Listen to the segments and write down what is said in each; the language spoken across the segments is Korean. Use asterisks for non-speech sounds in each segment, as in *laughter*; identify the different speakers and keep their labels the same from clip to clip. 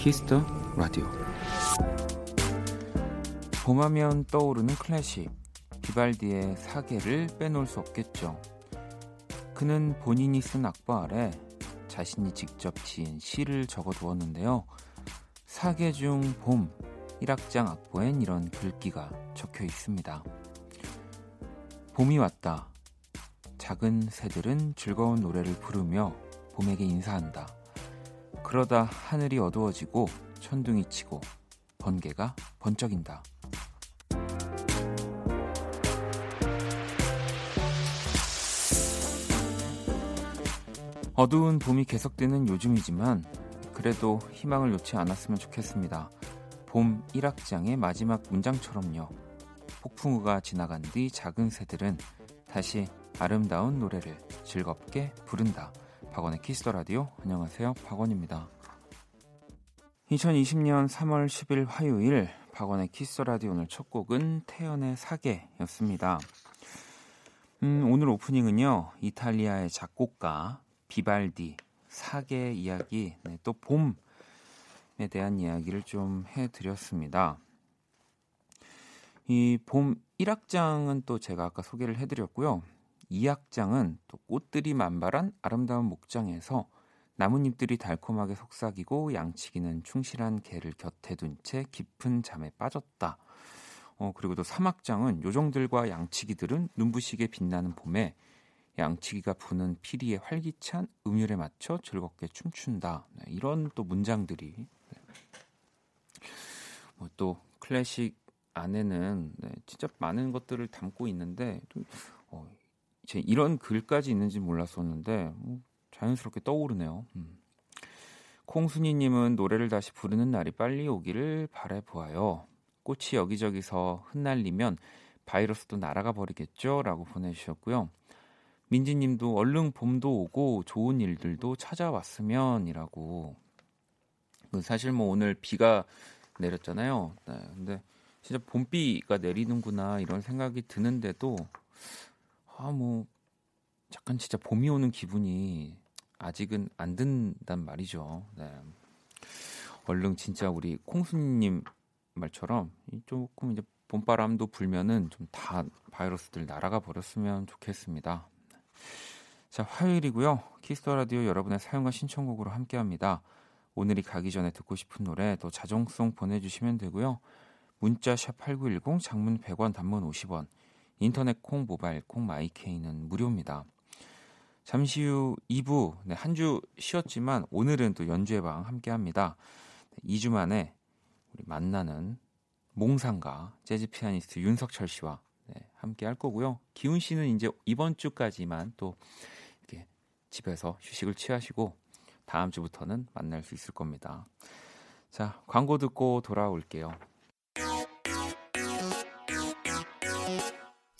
Speaker 1: Kiss the Radio 봄하면 떠오르는 클래식 비발디의 사계를 빼놓을 수 없겠죠. 그는 본인이 쓴 악보 아래 자신이 직접 지은 시를 적어두었는데요. 사계 중 봄 1악장 악보엔 이런 글귀가 적혀 있습니다. 봄이 왔다. 작은 새들은 즐거운 노래를 부르며 봄에게 인사한다. 그러다 하늘이 어두워지고 천둥이 치고 번개가 번쩍인다. 어두운 봄이 계속되는 요즘이지만 그래도 희망을 놓지 않았으면 좋겠습니다. 봄 1악장의 마지막 문장처럼요. 폭풍우가 지나간 뒤 작은 새들은 다시 아름다운 노래를 즐겁게 부른다. 박원의 Kiss the Radio. 안녕하세요. 박원입니다. 2020년 3월 10일 화요일 박원의 Kiss the Radio 오늘 첫 곡은 태연의 사계였습니다. 음, 오늘 오프닝은요. 이탈리아의 작곡가 비발디 사계 이야기, 네, 또 봄에 대한 이야기를 좀 해드렸습니다. 이 봄 1악장은 또 제가 아까 소개를 해드렸고요. 2악장은 또 꽃들이 만발한 아름다운 목장에서 나뭇잎들이 달콤하게 속삭이고 양치기는 충실한 개를 곁에 둔 채 깊은 잠에 빠졌다. 어, 그리고 또 3악장은 요정들과 양치기들은 눈부시게 빛나는 봄에 양치기가 부는 피리의 활기찬 음율에 맞춰 즐겁게 춤춘다. 네, 이런 또 문장들이 네. 뭐또 클래식 안에는 네, 진짜 많은 것들을 담고 있는데 또, 어, 이런 글까지 있는지 몰랐었는데 뭐, 자연스럽게 떠오르네요. 음. 콩순이님은 노래를 다시 부르는 날이 빨리 오기를 바래보아요. 꽃이 여기저기서 흩날리면 바이러스도 날아가 버리겠죠? 라고 보내주셨고요. 민지님도 얼른 봄도 오고 좋은 일들도 찾아왔으면이라고. 그 사실 뭐 오늘 비가 내렸잖아요. 네, 근데 진짜 봄비가 내리는구나 이런 생각이 드는데도 아 뭐 약간 진짜 봄이 오는 기분이 아직은 안 든단 말이죠. 네. 얼른 진짜 우리 콩순님 말처럼 조금 이제 봄바람도 불면은 좀 다 바이러스들 날아가 버렸으면 좋겠습니다. 자, 화요일이고요. Kiss the Radio 여러분의 사연과 신청곡으로 함께 합니다. 오늘이 가기 전에 듣고 싶은 노래 또 자정송 보내주시면 되고요. 문자 샵 8910 장문 100원 단문 50원 인터넷 콩 모바일 콩 마이케이는 무료입니다. 잠시 후 2부 네, 한 주 쉬었지만 오늘은 또 연주회 방 함께 합니다. 2주 만에 우리 만나는 몽상가 재즈 피아니스트 윤석철 씨와 네, 함께 할 거고요. 기훈 씨는 이제 이번 주까지만 또 이렇게 집에서 휴식을 취하시고 다음 주부터는 만날 수 있을 겁니다. 자, 광고 듣고 돌아올게요.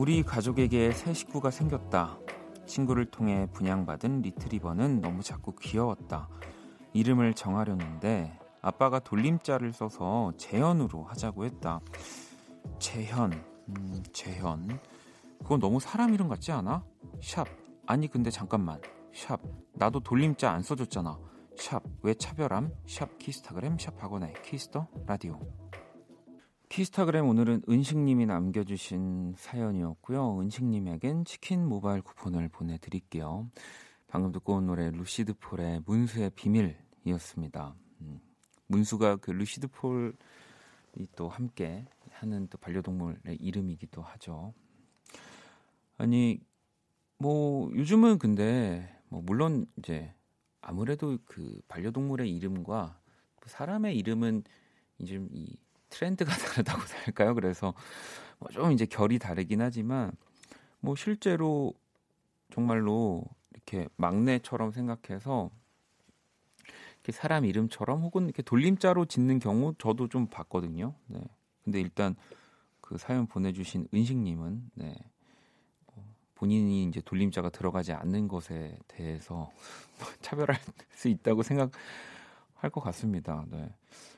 Speaker 1: 우리 가족에게 새 식구가 생겼다. 친구를 통해 분양받은 리트리버는 너무 작고 귀여웠다. 이름을 정하려는데 아빠가 돌림자를 써서 재현으로 하자고 했다. 재현, 음, 재현. 그건 너무 사람 이름 같지 않아? 샵, 아니 근데 잠깐만 샵 나도 돌림자 안 써줬잖아 샵 왜 차별함 샵 키스타그램 샵 박원의 Kiss the Radio 키스타그램 오늘은 은식님이 남겨주신 사연이었고요. 은식님에겐 치킨 모바일 쿠폰을 보내드릴게요. 방금 듣고 온 노래 루시드 폴의 문수의 비밀이었습니다. 음, 문수가 그 루시드 폴이 또 함께 하는 또 반려동물의 이름이기도 하죠. 아니 뭐 요즘은 근데 뭐 물론 이제 아무래도 그 반려동물의 이름과 사람의 이름은 이제 이 트렌드가 *laughs* 다르다고 할까요? 그래서 뭐좀 이제 결이 다르긴 하지만 뭐 실제로 정말로 이렇게 막내처럼 생각해서 이렇게 사람 이름처럼 혹은 이렇게 돌림자로 짓는 경우 저도 좀 봤거든요. 네. 근데 일단 그 사연 보내주신 은식님은 네. 어, 본인이 이제 돌림자가 들어가지 않는 것에 대해서 *laughs* 차별할 수 있다고 생각할 것 같습니다. 네.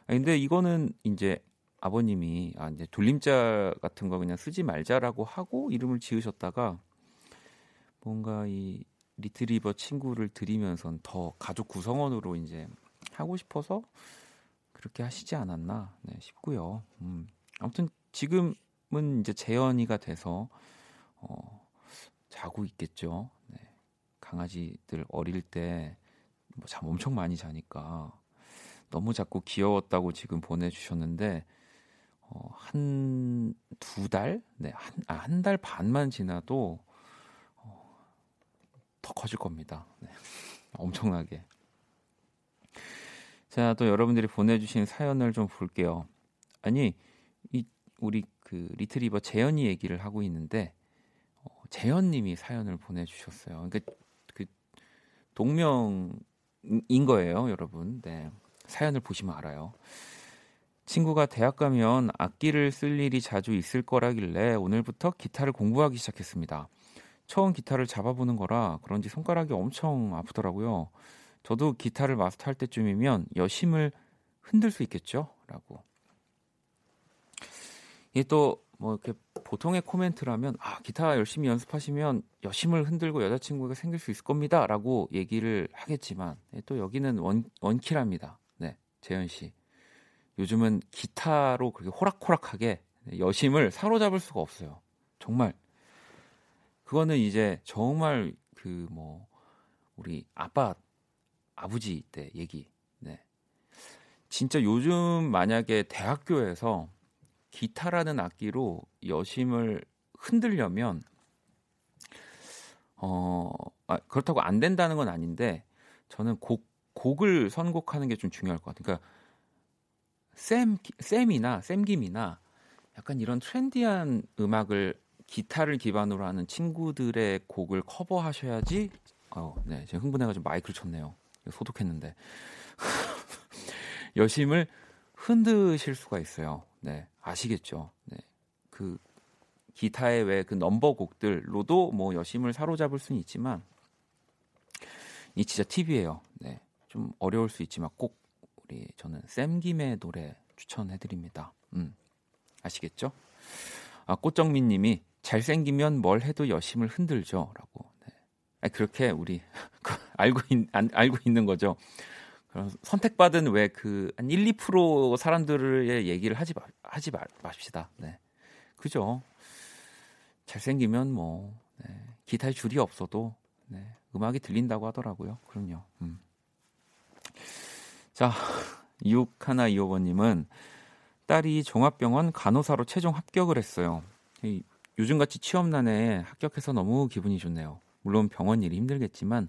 Speaker 1: 아 근데 이거는 이제 아버님이 아 이제 돌림자 같은 거 그냥 쓰지 말자라고 하고 이름을 지으셨다가 뭔가 이 리트리버 친구를 드리면서 더 가족 구성원으로 이제 하고 싶어서 그렇게 하시지 않았나 네, 싶고요. 음. 아무튼 지금은 이제 재현이가 돼서 어, 자고 있겠죠. 네. 강아지들 어릴 때잠 뭐 엄청 많이 자니까 너무 자꾸 귀여웠다고 지금 보내주셨는데 어, 한 두 달, 네, 한한달 아, 반만 지나도 어, 더 커질 겁니다. 네. *laughs* 엄청나게. 자, 또 여러분들이 보내주신 사연을 좀 볼게요. 아니, 이 우리 그 리트리버 재현이 얘기를 하고 있는데 어, 재현님이 사연을 보내주셨어요. 그러니까 그 동명인 거예요, 여러분. 네, 사연을 보시면 알아요. 친구가 대학 가면 악기를 쓸 일이 자주 있을 거라길래 오늘부터 기타를 공부하기 시작했습니다. 처음 기타를 잡아보는 거라 그런지 손가락이 엄청 아프더라고요. 저도 기타를 마스터할 때쯤이면 여심을 흔들 수 있겠죠? 라고. 이게 또 뭐 이렇게 보통의 코멘트라면 아 기타 열심히 연습하시면 여심을 흔들고 여자친구가 생길 수 있을 겁니다라고 얘기를 하겠지만 예, 또 여기는 원 원키랍니다. 네 재현 씨 요즘은 기타로 그렇게 호락호락하게 여심을 사로잡을 수가 없어요. 정말 그거는 이제 정말 그 뭐 우리 아빠 아버지 때 얘기. 네. 진짜 요즘 만약에 대학교에서 기타라는 악기로 여심을 흔들려면 어 아, 그렇다고 안 된다는 건 아닌데 저는 곡 곡을 선곡하는 게 좀 중요할 것 같아요. 그러니까 샘 샘이나 샘김이나 약간 이런 trendy한 음악을 기타를 기반으로 하는 친구들의 곡을 커버하셔야지. 어, 네, 제가 흥분해가지고 마이크를 쳤네요. 소독했는데 *laughs* 여심을 흔드실 수가 있어요. 네, 아시겠죠? 네, 그 기타의 왜 그 넘버 곡들로도 뭐 여심을 사로잡을 수는 있지만 이 진짜 팁이에요. 네, 좀 어려울 수 있지만 꼭 우리 저는 샘김의 노래 추천해드립니다. 음, 아시겠죠? 아, 꽃정민님이 잘생기면 뭘 해도 여심을 흔들죠라고. 네. 그렇게 우리 *laughs* 알고 있, 안, 알고 있는 거죠. 그럼 선택받은 왜 그 한 1, 2% 사람들의 얘기를 하지 마, 하지 마, 맙시다. 네. 그죠? 잘생기면 뭐 네. 기타에 줄이 없어도 네. 음악이 들린다고 하더라고요. 그럼요. 음. 자, 6125번님은 딸이 종합병원 간호사로 최종 합격을 했어요. 요즘같이 취업난에 합격해서 너무 기분이 좋네요. 물론 병원 일이 힘들겠지만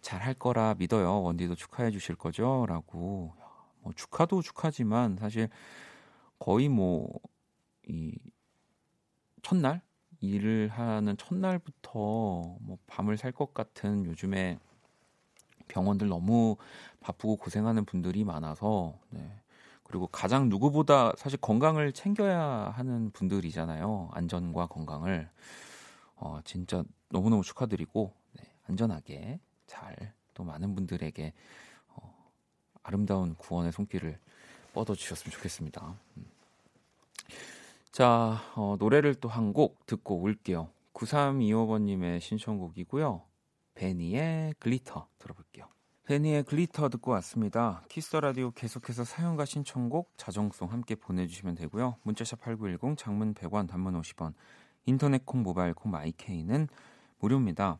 Speaker 1: 잘 할 거라 믿어요. 원디도 축하해 주실 거죠? 라고. 뭐 축하도 축하지만 사실 거의 뭐 이 첫날 일을 하는 첫날부터 뭐 밤을 살 것 같은 요즘에 병원들 너무 바쁘고 고생하는 분들이 많아서 네. 그리고 가장 누구보다 사실 건강을 챙겨야 하는 분들이잖아요. 안전과 건강을 어, 진짜 너무너무 축하드리고 네, 안전하게 잘 또 많은 분들에게 어, 아름다운 구원의 손길을 뻗어 주셨으면 좋겠습니다. 음. 자 어, 노래를 또 한 곡 듣고 올게요. 9325번님의 신청곡이고요. 베니의 Glitter 들어볼게요. 베니의 Glitter 듣고 왔습니다. Kiss the Radio 계속해서 사연과 신청곡 자정송 함께 보내주시면 되고요. 문자샵 8910 장문 100원 단문 50원 인터넷 콩 모바일 콩 My K는 무료입니다.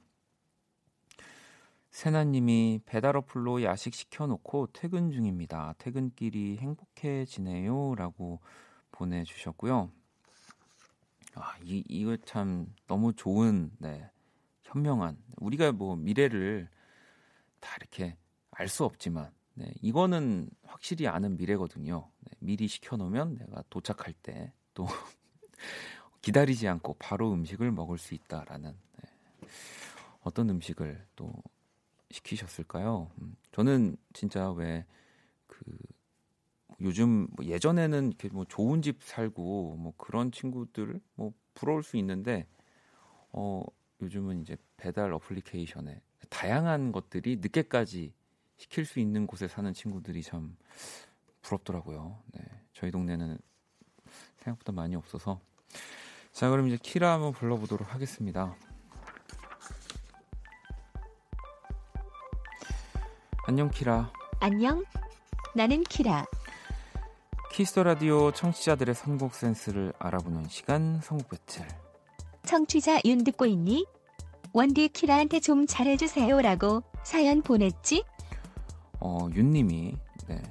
Speaker 1: 세나님이 배달 어플로 야식 시켜놓고 퇴근 중입니다. 퇴근길이 행복해지네요 라고 보내주셨고요. 아, 이 이거 참 너무 좋은 네, 현명한 우리가 뭐 미래를 다 이렇게 알 수 없지만 네, 이거는 확실히 아는 미래거든요. 네, 미리 시켜놓으면 내가 도착할 때 또 *laughs* 기다리지 않고 바로 음식을 먹을 수 있다라는 네. 어떤 음식을 또 시키셨을까요? 음, 저는 진짜 왜 그 요즘 뭐 예전에는 이렇게 뭐 좋은 집 살고 뭐 그런 친구들 뭐 부러울 수 있는데 어 요즘은 이제 배달 어플리케이션에 다양한 것들이 늦게까지 시킬 수 있는 곳에 사는 친구들이 참 부럽더라고요. 네. 저희 동네는 생각보다 많이 없어서. 자, 그럼 이제 키라 한번 불러보도록 하겠습니다. 안녕, 키라.
Speaker 2: 안녕. 나는 키라.
Speaker 1: Kiss the Radio 청취자들의 선곡 센스를 알아보는 시간 선곡 배틀.
Speaker 2: 청취자 윤 듣고 있니? 원디 키라한테 좀 잘해주세요 라고 사연 보냈지?
Speaker 1: 어, 윤님이 네,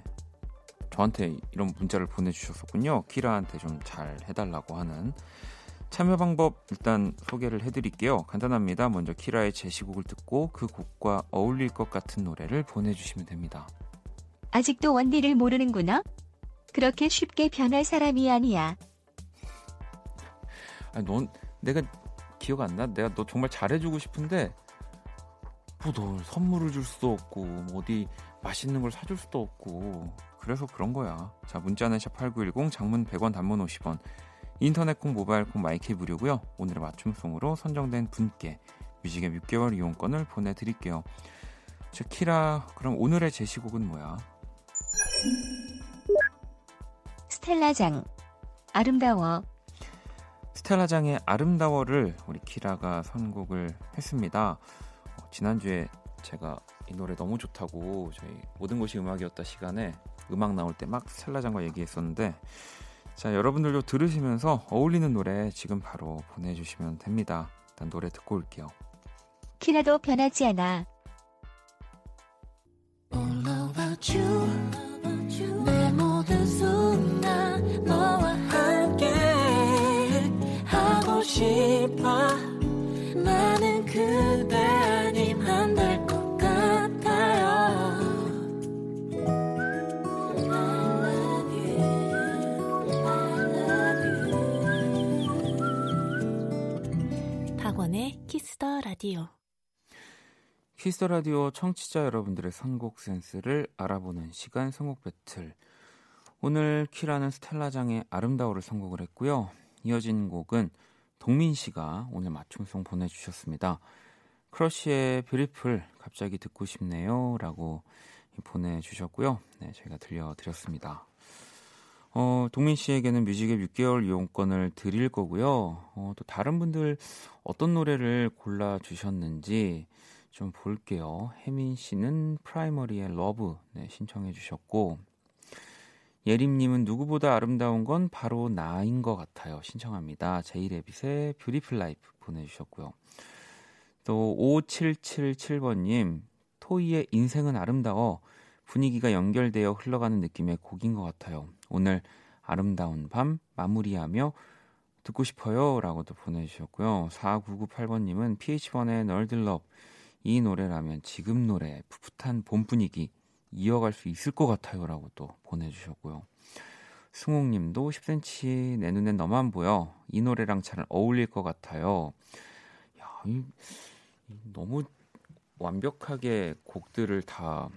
Speaker 1: 저한테 이런 문자를 보내주셨었군요. 키라한테 좀 잘 해달라고 하는 참여 방법 일단 소개를 해드릴게요. 간단합니다. 먼저 키라의 제시곡을 듣고 그 곡과 어울릴 것 같은 노래를 보내주시면 됩니다.
Speaker 2: 아직도 원디를 모르는구나? 그렇게 쉽게 변할 사람이 아니야.
Speaker 1: 아니, 넌 내가 기억 안 나? 내가 너 정말 잘해주고 싶은데 뭐너 선물을 줄 수도 없고 뭐 어디 맛있는 걸 사줄 수도 없고 그래서 그런 거야. 자, 문자는 샵 8910 장문 100원 단문 50원. 인터넷 콩 모바일 콩 마이크 무료고요. 오늘의 맞춤송으로 선정된 분께 뮤직의 6개월 이용권을 보내 드릴게요. 자, 키라 그럼 오늘의 제시곡은 뭐야?
Speaker 2: 스텔라장 아름다워
Speaker 1: 스텔라장의 아름다워를 우리 키라가 선곡을 했습니다. 어, 지난주에 제가 이 노래 너무 좋다고 저희 모든 것이 음악이었다 시간에 음악 나올 때 막 스텔라장과 얘기했었는데 자 여러분들도 들으시면서 어울리는 노래 지금 바로 보내주시면 됩니다. 일단 노래 듣고 올게요.
Speaker 2: 키라도 변하지 않아. 라디오
Speaker 1: Kiss the Radio 청취자 여러분들의 선곡 센스를 알아보는 시간 선곡 배틀. 오늘 키라는 스텔라장의 아름다워를 선곡을 했고요. 이어진 곡은 동민 씨가 오늘 맞춤송 보내주셨습니다. 크러쉬의 Beautiful 갑자기 듣고 싶네요라고 보내주셨고요. 네, 저희가 들려드렸습니다. 어, 동민 씨에게는 뮤직앱 6개월 이용권을 드릴 거고요. 어, 또 다른 분들 어떤 노래를 골라 주셨는지 좀 볼게요. 혜민 씨는 프라이머리의 Love 네, 신청해 주셨고 예림 님은 누구보다 아름다운 건 바로 나인 것 같아요. 신청합니다. 제이레빗의 Beautiful Life 보내 주셨고요. 또 5777번 님 토이의 인생은 아름다워 분위기가 연결되어 흘러가는 느낌의 곡인 것 같아요. 오늘 아름다운 밤 마무리하며 듣고 싶어요 라고 도 보내주셨고요. 4998번님은 PH1의 널들럽 이 노래라면 지금 노래 풋풋한 봄 분위기 이어갈 수 있을 것 같아요 라고 또 보내주셨고요. 승욱님도 10cm 내 눈엔 너만 보여 이 노래랑 잘 어울릴 것 같아요. 야, 이, 이 너무 완벽하게 곡들을 다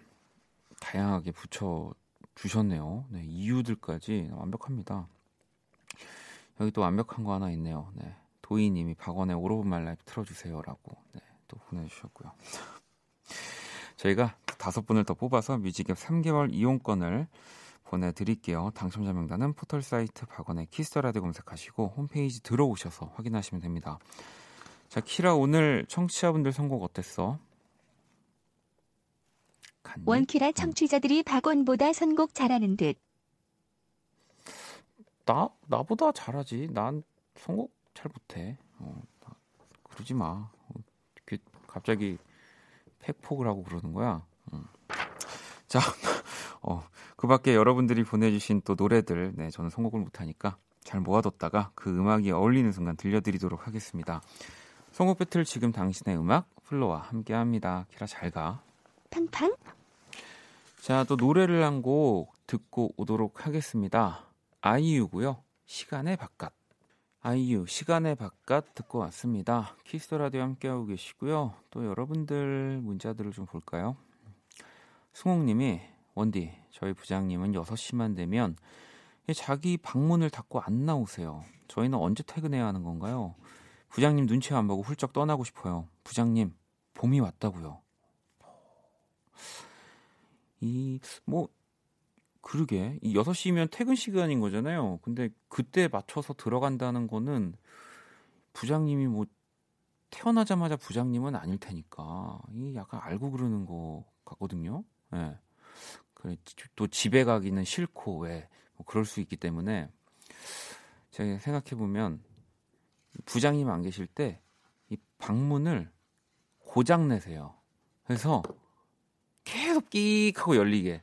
Speaker 1: 다양하게 붙여 주셨네요. 네, 이유들까지 완벽합니다. 여기 또 완벽한 거 하나 있네요. 네, 도희님이 박원의 All of My Life 틀어주세요라고 네, 또 보내주셨고요. 저희가 다섯 분을 더 뽑아서 뮤직앱 3개월 이용권을 보내드릴게요. 당첨자 명단은 포털 사이트 박원의 키스 더 라디오 검색하시고 홈페이지 들어오셔서 확인하시면 됩니다. 자, 키라 오늘 청취자분들 선곡 어땠어?
Speaker 2: 갔니? 원키라 청취자들이 박원보다 선곡 잘하는 듯.
Speaker 1: 나 나보다 잘하지. 난 선곡 잘 못해. 어, 그러지 마. 어, 갑자기 팩폭을 하고 그러는 거야. 음. 자, *laughs* 어, 그 밖에 여러분들이 보내주신 또 노래들, 네, 저는 선곡을 못하니까 잘 모아뒀다가 그 음악이 어울리는 순간 들려드리도록 하겠습니다. 선곡 배틀 지금 당신의 음악 플로와 함께 합니다. 키라 잘 가.
Speaker 2: 팡팡.
Speaker 1: 자, 또 노래를 한 곡 듣고 오도록 하겠습니다. 아이유고요. 시간의 바깥. 아이유 시간의 바깥 듣고 왔습니다. 키스 라디오 함께하고 계시고요. 또 여러분들 문자들을 좀 볼까요? 승옥님이 원디 저희 부장님은 6시만 되면 자기 방문을 닫고 안 나오세요. 저희는 언제 퇴근해야 하는 건가요? 부장님 눈치 안 보고 훌쩍 떠나고 싶어요. 부장님 봄이 왔다고요. 이 뭐 그러게 이 6시면 퇴근 시간인 거잖아요. 근데 그때 맞춰서 들어간다는 거는 부장님이 뭐 태어나자마자 부장님은 아닐 테니까 이 약간 알고 그러는 거 같거든요. 예. 네. 그래 또 집에 가기는 싫고 왜 뭐 그럴 수 있기 때문에 제가 생각해 보면 부장님 안 계실 때 이 방문을 고장 내세요. 그래서 계속 끽 하고 열리게.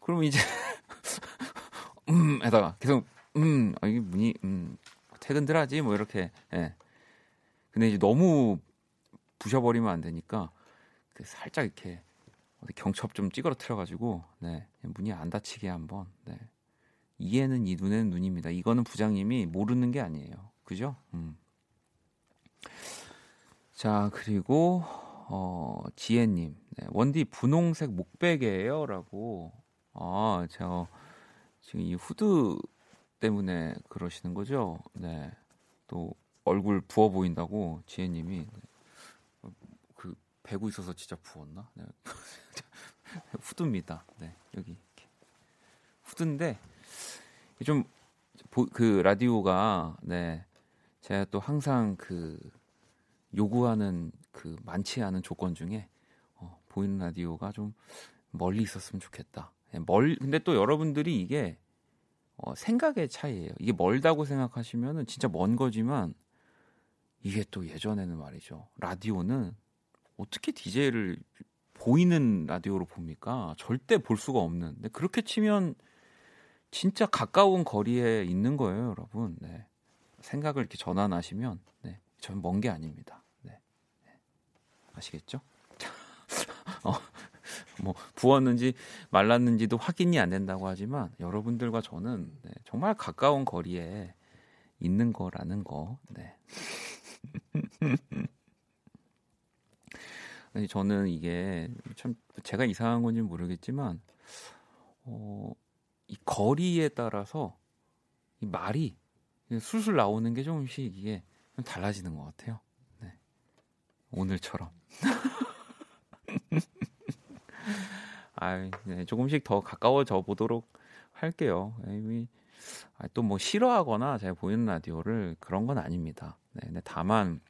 Speaker 1: 그러면 이제 *laughs* 음 에다가 계속 음 아, 이게 문이 음 퇴근들 하지 뭐 이렇게 예. 근데 이제 너무 부셔버리면 안 되니까 그 살짝 이렇게 경첩 좀 찌그러뜨려 가지고 네 문이 안 닫히게 한번 네 이에는 이 눈에는 눈입니다. 이거는 부장님이 모르는 게 아니에요. 그죠? 음. 자 그리고 어 지혜님 네, 원디 분홍색 목베개예요라고 아 제가 지금 이 후드 때문에 그러시는 거죠? 네. 또 얼굴 부어 보인다고 지혜님이 네. 그 배고 있어서 진짜 부었나? 네. *laughs* 후드입니다. 네 여기 이렇게. 후드인데 좀 그 라디오가 네 제가 또 항상 그 요구하는 그 많지 않은 조건 중에 어, 보이는 라디오가 좀 멀리 있었으면 좋겠다. 네, 멀 근데 또 여러분들이 이게 어, 생각의 차이예요. 이게 멀다고 생각하시면은 진짜 먼 거지만 이게 또 예전에는 말이죠. 라디오는 어떻게 DJ를 보이는 라디오로 봅니까? 절대 볼 수가 없는. 근데 그렇게 치면 진짜 가까운 거리에 있는 거예요, 여러분. 네. 생각을 이렇게 전환하시면 네. 저는 먼 게 아닙니다. 네. 네. 아시겠죠? *laughs* 어, 뭐 부었는지 말랐는지도 확인이 안 된다고 하지만 여러분들과 저는 네, 정말 가까운 거리에 있는 거라는 거. 네. *laughs* 아니, 저는 이게 참 제가 이상한 건지 모르겠지만 어, 이 거리에 따라서 이 말이 술술 나오는 게 조금씩 이게 좀 달라지는 것 같아요. 네. 오늘처럼. *laughs* 아, 네, 조금씩 더 가까워져 보도록 할게요. 아, 또뭐 싫어하거나 제가 보이는 라디오를 그런 건 아닙니다. 네, 근데 다만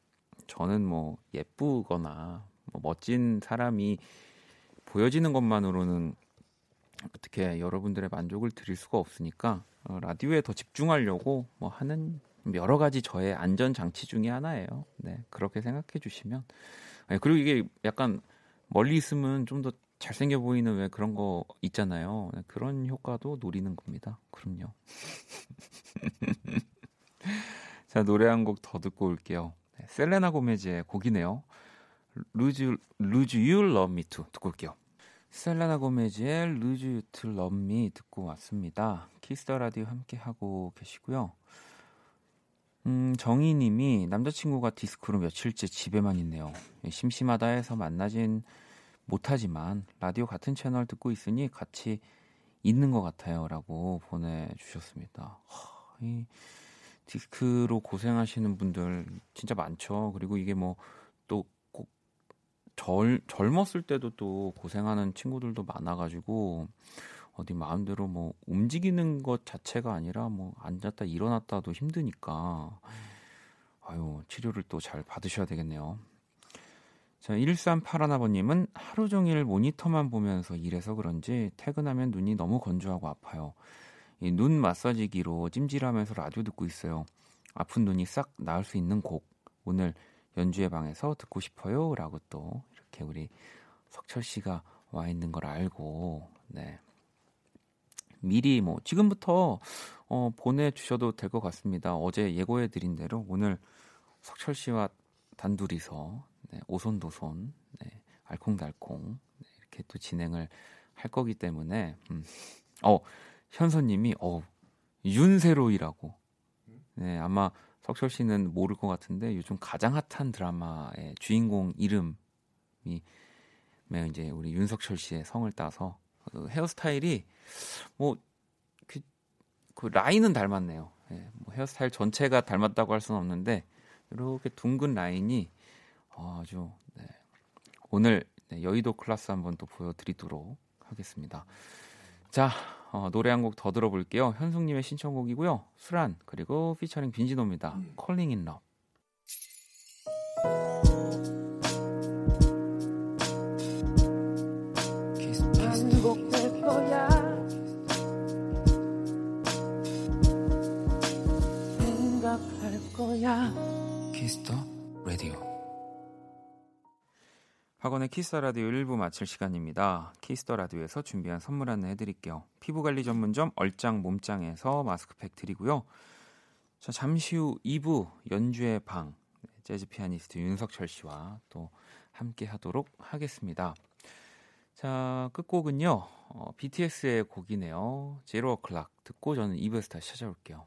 Speaker 1: 저는 뭐 예쁘거나 뭐 멋진 사람이 보여지는 것만으로는 어떻게 여러분들의 만족을 드릴 수가 없으니까 어, 라디오에 더 집중하려고 뭐 하는 여러 가지 저의 안전 장치 중의 하나예요. 네, 그렇게 생각해 주시면 네, 그리고 이게 약간 멀리 있으면 좀 더 잘생겨 보이는 왜 그런 거 있잖아요. 네, 그런 효과도 노리는 겁니다. 그럼요. *laughs* 자 노래 한 곡 더 듣고 올게요. 네, 셀레나 고메즈의 곡이네요. Lose Lose You to Love Me 듣고 올게요. 셀레나 고메즈의 Lose You to Love Me 듣고 왔습니다. 키스 더 라디오 함께 하고 계시고요. 음, 정희님이 남자친구가 디스크로 며칠째 집에만 있네요. 예, 심심하다 해서 만나진 못하지만 라디오 같은 채널 듣고 있으니 같이 있는 것 같아요라고 보내주셨습니다. 하, 이 디스크로 고생하시는 분들 진짜 많죠. 그리고 이게 뭐또 젊, 젊었을 때도 또 고생하는 친구들도 많아가지고 어디 마음대로 뭐 움직이는 것 자체가 아니라 뭐 앉았다 일어났다도 힘드니까 아유 치료를 또 잘 받으셔야 되겠네요. 자 1381아버님은 하루 종일 모니터만 보면서 일해서 그런지 퇴근하면 눈이 너무 건조하고 아파요. 이 눈 마사지기로 찜질하면서 라디오 듣고 있어요. 아픈 눈이 싹 나을 수 있는 곡 오늘 연주의 방에서 듣고 싶어요. 라고 또 이렇게 우리 석철 씨가 와 있는 걸 알고, 네. 미리 뭐, 지금부터, 어, 보내주셔도 될 것 같습니다. 어제 예고해 드린 대로 오늘 석철 씨와 단둘이서, 네, 오손도손, 네, 알콩달콩, 네, 이렇게 또 진행을 할 거기 때문에, 음. 어, 현서님이, 어, 윤세로이라고. 네, 아마 석철 씨는 모를 것 같은데 요즘 가장 핫한 드라마의 주인공 이름이 이제 우리 윤석철 씨의 성을 따서 그 헤어스타일이 뭐 그, 그 라인은 닮았네요. 예, 뭐 헤어스타일 전체가 닮았다고 할 수는 없는데 이렇게 둥근 라인이 아주 네. 오늘 네, 여의도 클래스 한번 또 보여드리도록 하겠습니다. 자 어, 노래 한 곡 더 들어볼게요. 현숙님의 신청곡이고요. 수란 그리고 피처링 빈지노입니다. 음. Calling in Love. 키스 더 라디오 박원의 키스 더 라디오 1부 마칠 시간입니다. 키스 더 라디오에서 준비한 선물 안내 해드릴게요. 피부관리 전문점 얼짱 몸짱에서 마스크팩 드리고요. 자, 잠시 후 2부 연주의 방 재즈 피아니스트 윤석철 씨와 또 함께 하도록 하겠습니다. 자, 끝곡은요. 어, BTS의 곡이네요. Zero O'Clock 듣고 저는 2부에서 다시 찾아올게요.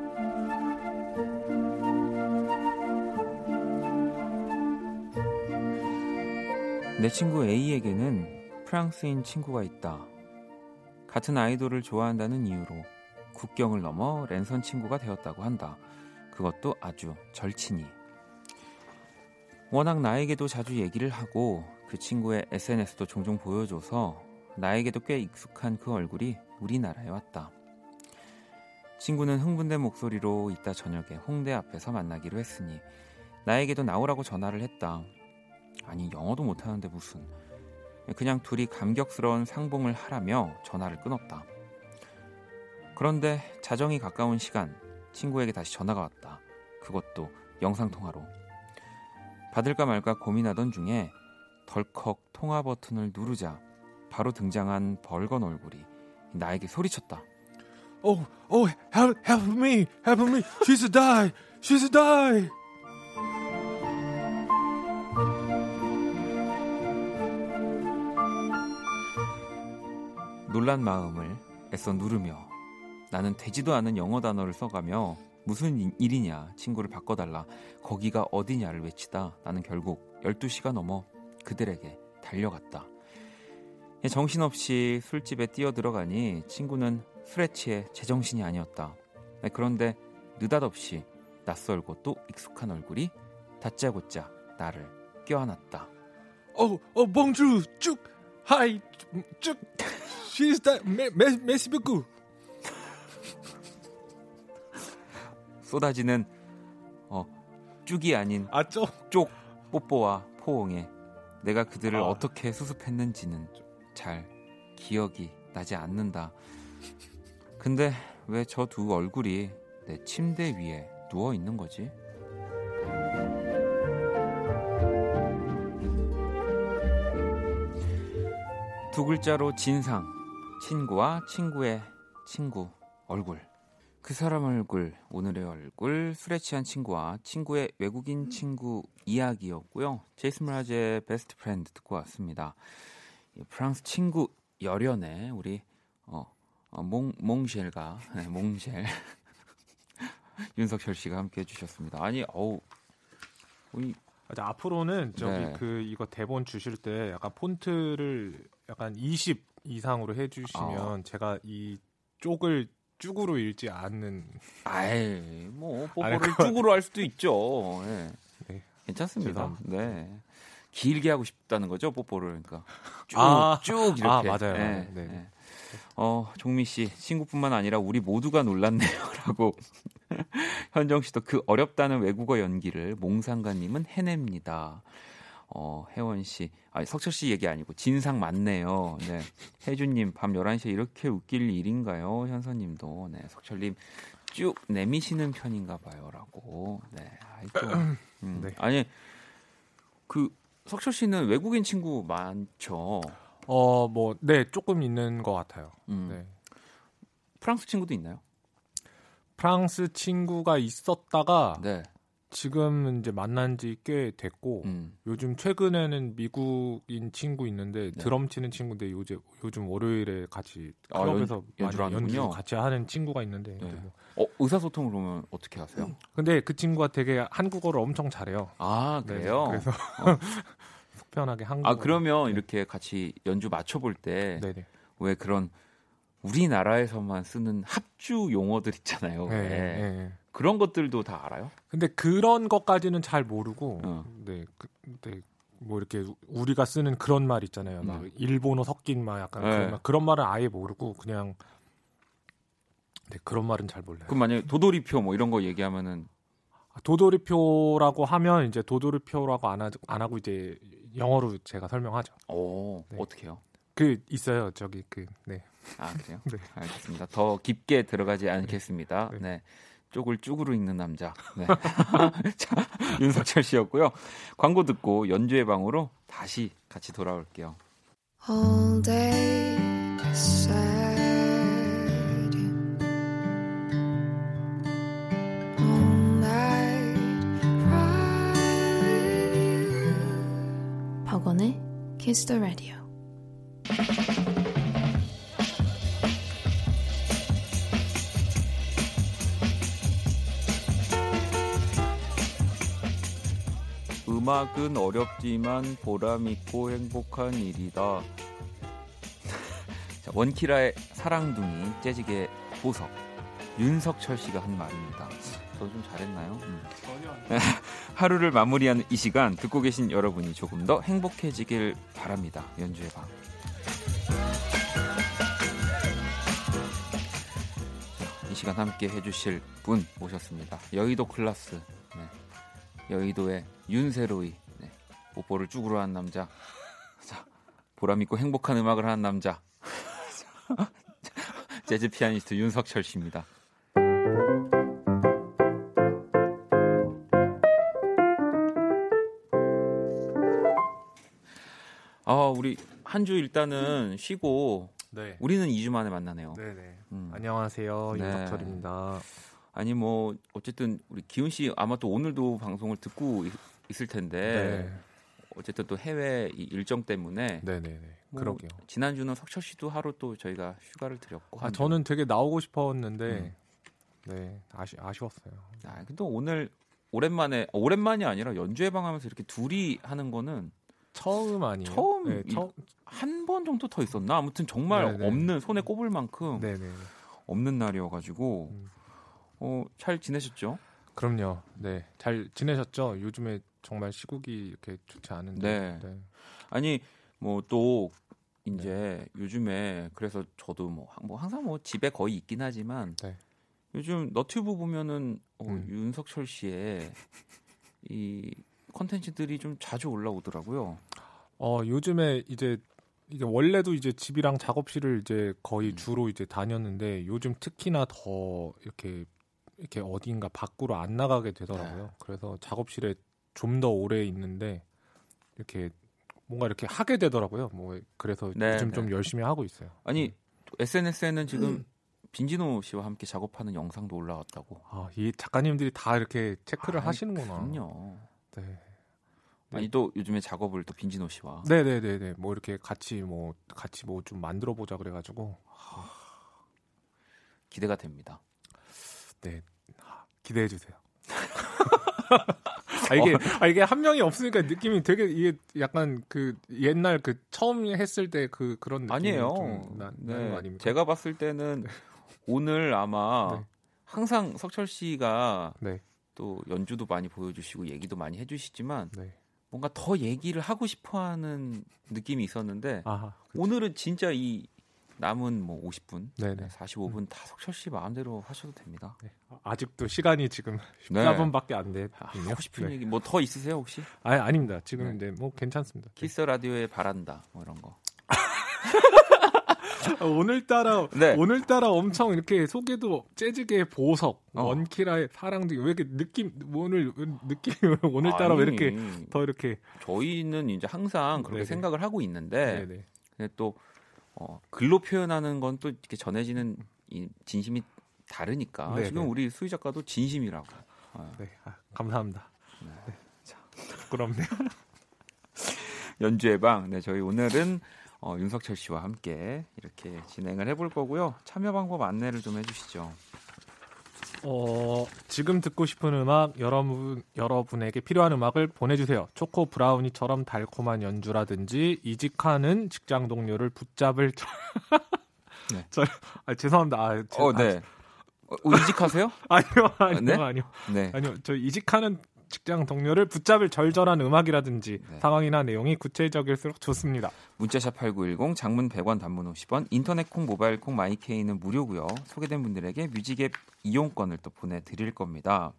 Speaker 1: 내 친구 A에게는 프랑스인 친구가 있다. 같은 아이돌을 좋아한다는 이유로 국경을 넘어 랜선 친구가 되었다고 한다. 그것도 아주 절친이. 워낙 나에게도 자주 얘기를 하고 그 친구의 SNS도 종종 보여줘서 나에게도 꽤 익숙한 그 얼굴이 우리나라에 왔다. 친구는 흥분된 목소리로 이따 저녁에 홍대 앞에서 만나기로 했으니 나에게도 나오라고 전화를 했다. 아니 영어도 못하는데 무슨 그냥 둘이 감격스러운 상봉을 하라며 전화를 끊었다. 그런데 자정이 가까운 시간 친구에게 다시 전화가 왔다. 그것도 영상통화로. 받을까 말까 고민하던 중에 덜컥 통화 버튼을 누르자 바로 등장한 벌건 얼굴이 나에게 소리쳤다.
Speaker 3: Oh, oh, help, help me, help me. She's a die. She's a die.
Speaker 1: 놀란 마음을 애써 누르며 나는 되지도 않은 영어 단어를 써가며 무슨 일이냐 친구를 바꿔달라 거기가 어디냐를 외치다 나는 결국 12시가 넘어 그들에게 달려갔다. 정신없이 술집에 뛰어들어가니 친구는 술에 취해 제정신이 아니었다. 네, 그런데 느닷없이 낯설고 또 익숙한 얼굴이 다짜고짜 나를 껴안았다.
Speaker 3: 어, 어, Bonjour, 쭉, hi, 쭉, sister, mer, mer, merci beaucoup.
Speaker 1: 쏟아지는 어, 쭉이 아닌 아, 쪽. 쪽 뽀뽀와 포옹에 내가 그들을 아. 어떻게 수습했는지는 잘 기억이 나지 않는다. 근데 왜 저 두 얼굴이 내 침대 위에 누워 있는 거지? 두 글자로 진상, 친구와 친구의 친구 얼굴. 그 사람 얼굴, 오늘의 얼굴, 술에 취한 친구와 친구의 외국인 친구 이야기였고요. 제이슨 므라즈의 Best Friend 듣고 왔습니다. 프랑스 친구 열연에 우리 어, 어, 몽, 몽쉘과 네, 몽쉘 *laughs* 윤석철 씨가 함께 해주셨습니다. 아니 어우
Speaker 3: 아, 앞으로는 저기 네. 그 이거 대본 주실 때 약간 폰트를 약간 20 이상으로 해주시면 어. 제가 이 쪽을 쭉으로 읽지 않는.
Speaker 1: 아이 뭐 뽀뽀를 쭉으로 할 수도 있죠. 네. 네. 괜찮습니다. 네. 길게 하고 싶다는 거죠 뽀뽀를 그러니까 쭉쭉 아, 이렇게. 아
Speaker 3: 맞아요. 네. 네. 네.
Speaker 1: 어, 종미 씨, 친구뿐만 아니라 우리 모두가 놀랐네요라고. *laughs* 현정 씨도 그 어렵다는 외국어 연기를 몽상가님은 해냅니다. 어, 혜원 씨, 아, 석철 씨 얘기 아니고 진상 맞네요. 네. 혜준 님, 밤 11시에 이렇게 웃길 일인가요? 현서님도, 네. 석철 님, 쭉 내미시는 편인가 봐요라고. 네. 아이 좀 *clears throat* 음. 네. 아니 그 석철 씨는 외국인 친구 많죠.
Speaker 3: 어, 뭐, 네, 조금 있는 것 같아요. 음. 네.
Speaker 1: 프랑스 친구도 있나요?
Speaker 3: 프랑스 친구가 있었다가 네. 지금 이제 만난 지 꽤 됐고 음. 요즘 최근에는 미국인 친구 있는데 네. 드럼 치는 친구인데 요즘 요즘 월요일에 같이 아, 클럽에서 아, 연, 연주 연주 같이 하는 친구가 있는데 네.
Speaker 1: 뭐. 어, 의사소통을 그러면 어떻게 하세요? 음.
Speaker 3: 근데 그 친구가 되게 한국어를 엄청 잘해요.
Speaker 1: 아 네, 그래요?
Speaker 3: 네, 그래서 어. *laughs* 속편하게 한국어.
Speaker 1: 아 그러면 네. 이렇게 같이 연주 맞춰 볼 때 왜 그런 우리나라에서만 쓰는 합주 용어들 있잖아요. 네, 네. 그런 것들도 다 알아요?
Speaker 3: 근데 그런 것까지는 잘 모르고, 어. 네, 그, 네, 뭐 이렇게 우리가 쓰는 그런 말 있잖아요. 막 음. 일본어 섞인 말 약간 네. 그런, 말, 그런 말은 아예 모르고 그냥 네, 그런 말은 잘 몰라요.
Speaker 1: 그럼 만약에 도돌이표 뭐 이런 거 얘기하면은
Speaker 3: 아, 도돌이표라고 하면 이제 도돌이표라고 안, 하, 안 하고 이제 영어로 제가 설명하죠.
Speaker 1: 오, 네. 어떻게요?
Speaker 3: 그 있어요. 저기 그 네.
Speaker 1: 아 그래요? *laughs* 네. 알겠습니다. 더 깊게 들어가지 않겠습니다. 네. 네. 쪽을 쭉으로 읽는 남자. 네. *laughs* 자, 윤석철 씨였고요. 광고 듣고 연주의 방으로 다시 같이 돌아올게요. All day 박원의 Kiss the Radio. 음악은 어렵지만 보람있고 행복한 일이다. *laughs* 자, 원키라의 사랑둥이 재즈계 보석 윤석철 씨가 한 말입니다. 저도 좀 잘했나요? 음. *laughs* 하루를 마무리하는 이 시간 듣고 계신 여러분이 조금 더 행복해지길 바랍니다. 연주의 방. 이 시간 함께 해주실 분 모셨습니다. 여의도 클라스. 네. 여의도의 윤세로이 네. 뽀뽀를 쭉으로 한 남자 자, 보람있고 행복한 음악을 하는 남자 *laughs* 재즈 피아니스트 윤석철 씨입니다. 아, 우리 한 주 일단은 쉬고 네. 우리는 2주 만에 만나네요.
Speaker 3: 네 네. 음. 안녕하세요. 네. 윤석철입니다.
Speaker 1: 아니 뭐 어쨌든 우리 기훈 씨 아마 또 오늘도 방송을 듣고 있을 텐데 네. 어쨌든 또 해외 일정 때문에
Speaker 3: 네네네 뭐 그러게요.
Speaker 1: 지난주는 석철 씨도 하루 또 저희가 휴가를 드렸고
Speaker 3: 아 저는 되게 나오고 싶었는데 음. 네 아쉬 아쉬웠어요.
Speaker 1: 아 근데 오늘 오랜만에 어, 오랜만이 아니라 연주 예방하면서 이렇게 둘이 하는 거는
Speaker 3: 처음 아니에요?
Speaker 1: 처음 네, 한번 정도 더 있었나 아무튼 정말 네네. 없는 손에 꼽을 만큼 네네. 없는 날이어가지고 음. 어 잘 지내셨죠?
Speaker 3: 그럼요. 네, 잘 지내셨죠? 요즘에 정말 시국이 이렇게 좋지 않은데.
Speaker 1: 네. 네. 아니 뭐 또 이제 네. 요즘에 그래서 저도 뭐, 뭐 항상 뭐 집에 거의 있긴 하지만 네. 요즘 너튜브 보면은 어, 음. 윤석철 씨의 이 컨텐츠들이 좀 자주 올라오더라고요.
Speaker 3: 어 요즘에 이제 이제 원래도 이제 집이랑 작업실을 이제 거의 음. 주로 이제 다녔는데 요즘 특히나 더 이렇게 이렇게 어딘가 밖으로 안 나가게 되더라고요. 네. 그래서 작업실에 좀 더 오래 있는데 이렇게 뭔가 이렇게 하게 되더라고요. 뭐 그래서 네, 요즘 네. 좀 열심히 하고 있어요.
Speaker 1: 아니 음. SNS에는 지금 음. 빈진호 씨와 함께 작업하는 영상도 올라왔다고.
Speaker 3: 아, 이 작가님들이 다 이렇게 체크를 아, 하시는구나.
Speaker 1: 그럼요. 네. 아니 또 요즘에 작업을 또 빈진호 씨와.
Speaker 3: 네 네 네 네. 뭐 이렇게 같이 뭐 같이 뭐 좀 만들어 보자 그래 가지고
Speaker 1: 기대가 됩니다.
Speaker 3: 네, 기대해 주세요. *laughs* 아, 이게 아, 이게 한 명이 없으니까 느낌이 되게 이게 약간 그 옛날 그 처음 했을 때 그 그런 느낌
Speaker 1: 아니에요. 나, 네. 아닙니까? 제가 봤을 때는 네. 오늘 아마 네. 항상 석철 씨가 네. 또 연주도 많이 보여주시고 얘기도 많이 해주시지만 네. 뭔가 더 얘기를 하고 싶어하는 느낌이 있었는데 아하, 오늘은 진짜 이 남은 뭐 50분, 네네. 45분 음. 다 석철 씨 마음대로 하셔도 됩니다. 네.
Speaker 3: 아직도 시간이 지금 14분밖에 안 돼.
Speaker 1: 아, 하고 싶은 네. 얘기 뭐 더 있으세요 혹시?
Speaker 3: 아 아닙니다. 지금 네. 뭐 괜찮습니다.
Speaker 1: 키스 라디오에 바란다 뭐 이런 거.
Speaker 3: 아, 오늘따라 *laughs* 네. 오늘따라 엄청 이렇게 소개도 재즈계 보석 어. 원키라의 사랑도 왜 이렇게 느낌 오늘 느낌 *laughs* 오늘따라 아니, 왜 이렇게 더 이렇게
Speaker 1: 저희는 이제 항상 그렇게 네네. 생각을 하고 있는데 근데 또 어, 글로 표현하는 건 또 이렇게 전해지는 이 진심이 다르니까 네네. 지금 우리 수희 작가도 진심이라고.
Speaker 3: 어. 네, 아, 감사합니다. 네. 네. 자, 부끄럽네요. *laughs*
Speaker 1: 연주의 방. 네, 저희 오늘은 어, 윤석철 씨와 함께 이렇게 진행을 해볼 거고요. 참여 방법 안내를 좀 해주시죠.
Speaker 3: 어, 지금 듣고 싶은 음악 여러분 여러분에게 필요한 음악을 보내주세요. 초코 브라우니처럼 달콤한 연주라든지 이직하는 직장 동료를 붙잡을 네. *laughs* 저, 아, 죄송합니다. 아,
Speaker 1: 제, 어, 네. 아, 어, 이직하세요? *laughs*
Speaker 3: 아니요, 아니요, 네? 아니요. 네. 아니요, 저 이직하는 직장 동료를 붙잡을 절절한 음악이라든지 네. 상황이나 내용이 구체적일수록 좋습니다.
Speaker 1: 문자샵 8910 장문 100원 단문 50원 인터넷 콩 모바일 콩 마이케이는 무료고요. 소개된 분들에게 뮤직앱 이용권을 또 보내 드릴 겁니다.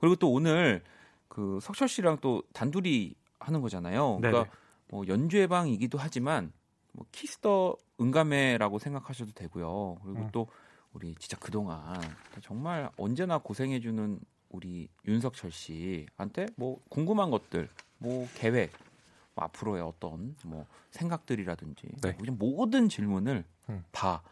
Speaker 1: 그리고 또 오늘 그 석철 씨랑 또 단둘이 하는 거잖아요. 그러니까 네네. 뭐 연주회 방이기도 하지만 뭐 키스 더 음감회라고 생각하셔도 되고요. 그리고 음. 또 우리 진짜 그동안 정말 언제나 고생해주는 우리 윤석철 씨한테 뭐 궁금한 것들, 뭐 계획, 뭐 앞으로의 어떤 뭐 생각들이라든지 네. 모든 질문을 음. 다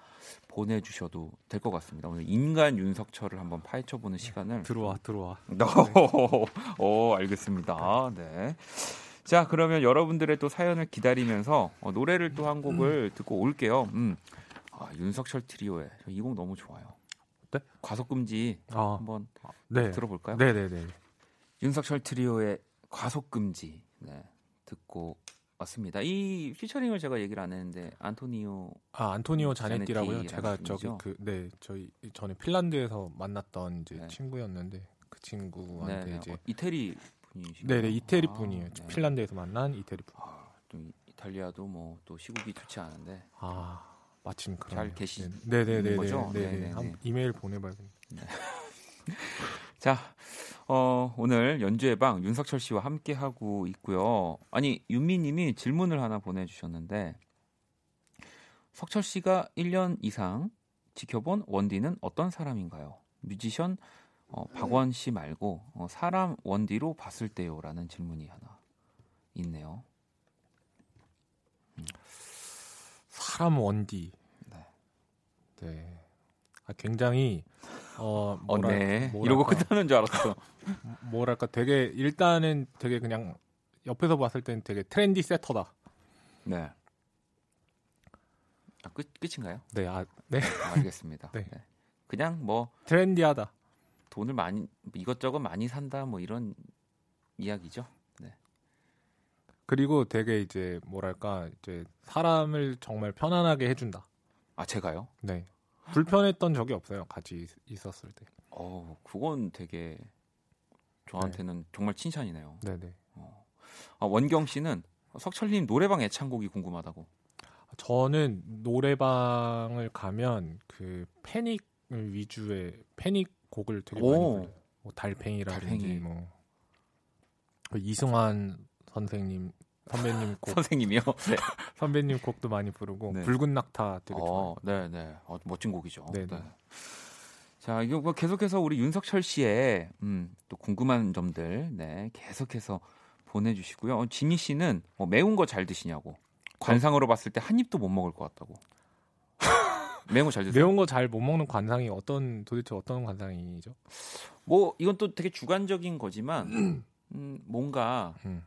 Speaker 1: 보내주셔도 될 것 같습니다. 오늘 인간 윤석철을 한번 파헤쳐보는 시간을
Speaker 3: 들어와 들어와.
Speaker 1: 네. *laughs* 오, 알겠습니다. 네. 자 그러면 여러분들의 또 사연을 기다리면서 어, 노래를 또 한 곡을 음. 듣고 올게요. 음. 아, 윤석철 트리오의 이 곡 너무 좋아요. 네? 과속금지 아. 한번 네. 들어볼까요?
Speaker 3: 네네네.
Speaker 1: 윤석철 트리오의 과속금지 네, 듣고 왔습니다. 이 피처링을 제가 얘기를 안 했는데 안토니오
Speaker 3: 아 안토니오 자네티라고요. 제가 저기 그네 저희 전에 핀란드에서 만났던 이제 네. 친구였는데 그 친구한테 네, 네. 이제 어,
Speaker 1: 이태리 분이시죠?
Speaker 3: 네네 이태리 아, 분이에요. 네. 핀란드에서 만난 이태리 분. 아,
Speaker 1: 또 이탈리아도 뭐 또 시국이 좋지 않은데.
Speaker 3: 아 마침
Speaker 1: 그런 잘 계시
Speaker 3: 네네네 거죠? 네네. 네 이메일 보내봐야겠네. 네. *laughs*
Speaker 1: 자, 어, 오늘 연주의 방 윤석철 씨와 함께 하고 있고요. 아니 윤미님이 질문을 하나 보내주셨는데 석철 씨가 1년 이상 지켜본 원디는 어떤 사람인가요? 뮤지션 어, 박원 씨 말고 어, 사람 원디로 봤을 때요라는 질문이 하나 있네요.
Speaker 3: 사람 원디. 네. 네. 아, 굉장히 어,
Speaker 1: 뭐라, 어 네. 뭐랄까, 이러고 끝나는 줄 알았어.
Speaker 3: 뭐랄까 되게 일단은 되게 그냥 옆에서 봤을 때는 되게 트렌디 세터다.
Speaker 1: 네. 아, 끝 끝인가요?
Speaker 3: 네, 아, 네.
Speaker 1: 아, 알겠습니다. *laughs* 네. 네. 그냥 뭐
Speaker 3: 트렌디하다.
Speaker 1: 돈을 많이 이것저것 많이 산다 뭐 이런 이야기죠. 네.
Speaker 3: 그리고 되게 이제 뭐랄까 이제 사람을 정말 편안하게 해준다.
Speaker 1: 아 제가요?
Speaker 3: 네. 불편했던 적이 없어요. 같이 있었을 때.
Speaker 1: 어, 그건 되게 저한테는 네. 정말 칭찬이네요.
Speaker 3: 네네. 어.
Speaker 1: 아, 원경 씨는 석철님 노래방 애창곡이 궁금하다고.
Speaker 3: 저는 노래방을 가면 그 패닉 위주의 패닉 곡을 되게 오. 많이 불러요. 뭐 달팽이라든지 달팽이. 뭐그 이승환 선생님 선배님 곡
Speaker 1: 선생님이요? *laughs* 네.
Speaker 3: 선배님 곡도 많이 부르고 네. 붉은 낙타 되게 좋아요.
Speaker 1: 네, 네. 어, 멋진 곡이죠. 네, 네. 자, 이거 뭐 계속해서 우리 윤석철 씨의 음, 또 궁금한 점들 네, 계속해서 보내 주시고요. 어, 지미 씨는 뭐 매운 거 잘 드시냐고. 관상으로 봤을 때 한 입도 못 먹을 것 같다고. *laughs* 매운 거 잘 드세요?
Speaker 3: 매운 거 잘 못 먹는 관상이 어떤 도대체 어떤 관상이죠?
Speaker 1: 뭐 이건 또 되게 주관적인 거지만 음, 뭔가 음.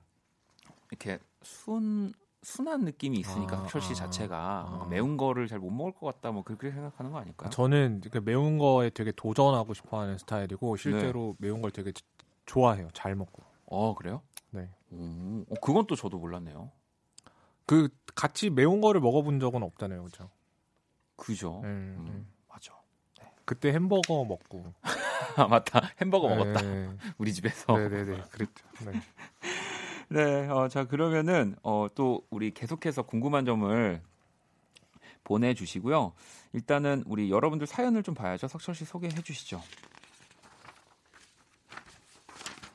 Speaker 1: 이렇게 순 순한 느낌이 있으니까 아, 철씨 아, 자체가 아. 매운 거를 잘 못 먹을 것 같다 뭐 그렇게 생각하는 거 아닐까요?
Speaker 3: 저는 그 매운 거에 되게 도전하고 싶어하는 스타일이고 실제로 네. 매운 걸 되게 좋아해요. 잘 먹고.
Speaker 1: 어 그래요?
Speaker 3: 네.
Speaker 1: 오, 어, 그건 또 저도 몰랐네요.
Speaker 3: 그 같이 매운 거를 먹어본 적은 없잖아요, 그죠?
Speaker 1: 그죠. 네, 음, 네. 맞아.
Speaker 3: 네. 그때 햄버거 먹고. *laughs*
Speaker 1: 아 맞다, 햄버거 먹었다. 우리 집에서.
Speaker 3: 네네네, 그랬죠. 네. *laughs*
Speaker 1: 네, 어, 자 그러면은 어, 또 우리 계속해서 궁금한 점을 보내주시고요. 일단은 우리 여러분들 사연을 좀 봐야죠. 석철 씨 소개해 주시죠.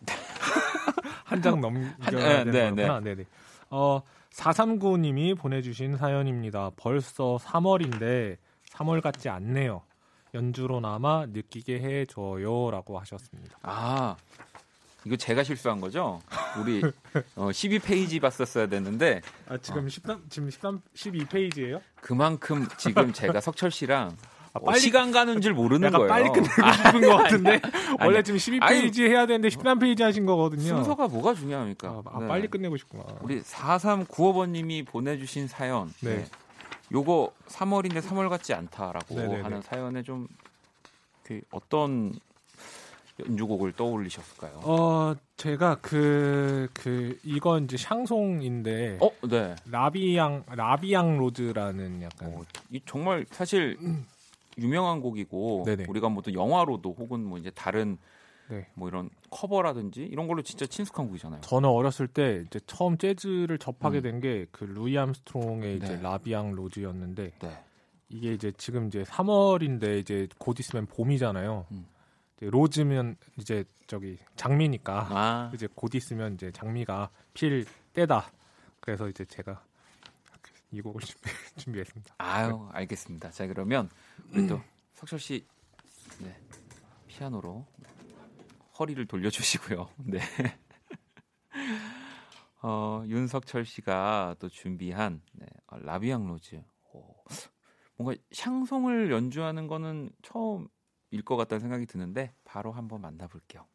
Speaker 1: *laughs*
Speaker 3: 한 장 넘겨야 네, 되는 네, 네. 네, 네. 어, 439님이 보내주신 사연입니다. 벌써 3월인데 3월 같지 않네요. 연주로나마 느끼게 해줘요라고 하셨습니다.
Speaker 1: 아 이거 제가 실수한 거죠? 우리 *laughs* 어, 12페이지 봤었어야 됐는데
Speaker 3: 아, 지금 어. 13 지금 13 12페이지예요?
Speaker 1: 그만큼 지금 제가 석철 씨랑 아, 빨리, 어, 시간 가는 줄 모르는 거예요.
Speaker 3: 빨리 끝내고 싶은 것 같은데 원래 지금 12페이지 아니, 해야 되는데 13페이지 하신 거거든요.
Speaker 1: 순서가 뭐가 중요합니까? 아,
Speaker 3: 아, 네. 빨리 끝내고 싶구나.
Speaker 1: 우리 4395번님이 보내주신 사연. 네. 네. 요거 3월인데 3월 같지 않다라고 네네네. 하는 사연에 좀 그 어떤 연주곡을 떠올리셨을까요?
Speaker 3: 어, 제가 그, 그, 이건 이제 샹송인데.
Speaker 1: 어, 네.
Speaker 3: 라비앙, 라비앙 로즈라는 약간. 어,
Speaker 1: 이 정말 사실 유명한 곡이고, 네네. 우리가 뭐 또 영화로도 혹은 뭐 이제 다른 네. 뭐 이런 커버라든지 이런 걸로 진짜 친숙한 곡이잖아요.
Speaker 3: 저는 어렸을 때 이제 처음 재즈를 접하게 음. 된게 그 루이 암스트롱의 이제 네. La Vie en rose였는데 네. 이게 이제 지금 이제 3월인데 이제 곧 있으면 봄이잖아요. 음. rose면 이제 저기 장미니까 아. 이제 곧 있으면 이제 장미가 필 때다. 그래서 이제 제가 이 곡을 *laughs* 준비, 했습니다
Speaker 1: 아유, 알겠습니다. 자, 그러면 우리 또 석철 씨 네, 피아노로 허리를 돌려주시고요. *laughs* 네. 어, 윤석철 씨가 또 준비한 네, 어, 라비앙 로즈. 오, 뭔가 샹송을 연주하는 거는 처음 일 것 같다는 생각이 드는데 바로 한번 만나볼게요.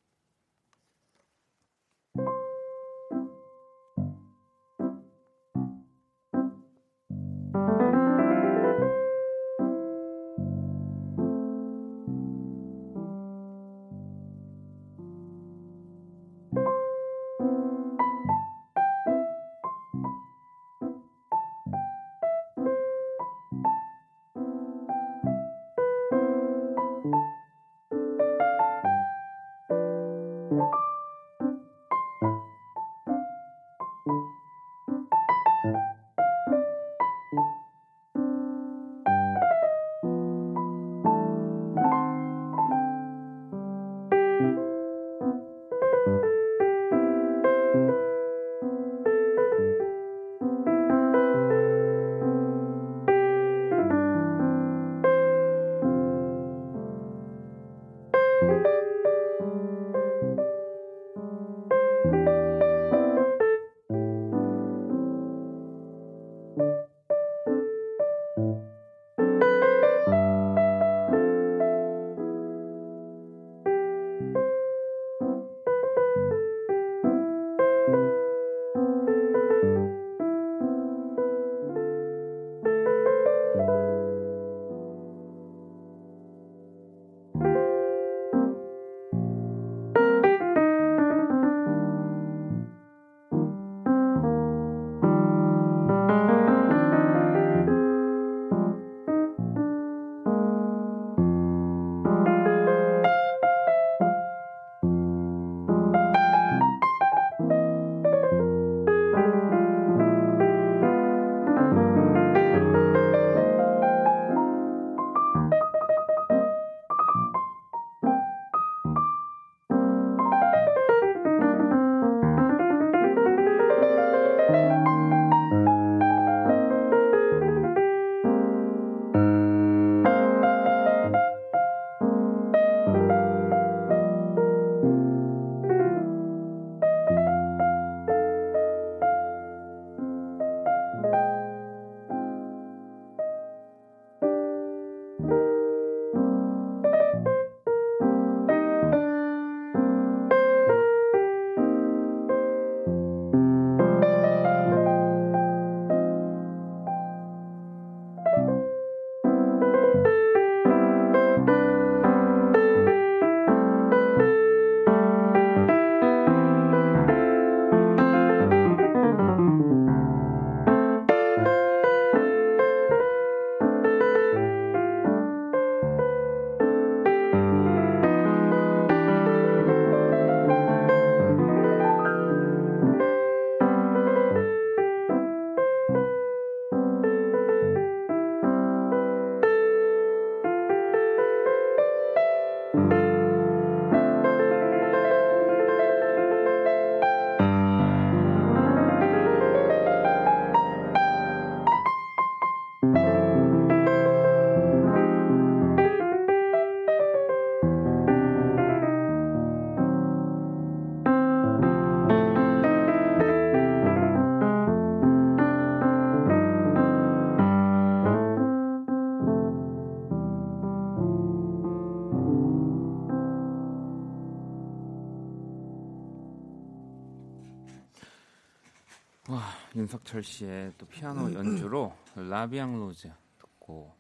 Speaker 1: 윤석철 씨의 또 피아노 연주로 La Vie en rose 듣고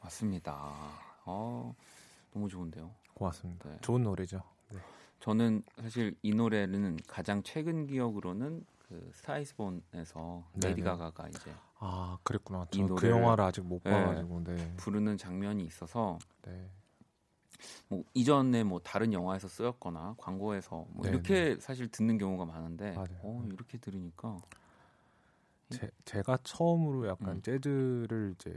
Speaker 1: 왔습니다. 어 너무 좋은데요.
Speaker 3: 고맙습니다. 네. 좋은 노래죠. 네.
Speaker 1: 저는 사실 이 노래는 가장 최근 기억으로는 그 Star Is Born에서 레이디 가가가 이제
Speaker 3: 아 그랬구나. 그 영화를 아직 못 네, 봐가지고 네.
Speaker 1: 부르는 장면이 있어서 네. 뭐 이전에 뭐 다른 영화에서 쓰였거나 광고에서 뭐 이렇게 네. 사실 듣는 경우가 많은데. 어 이렇게 들으니까
Speaker 3: 제, 제가 처음으로 약간 음. 재즈를 이제,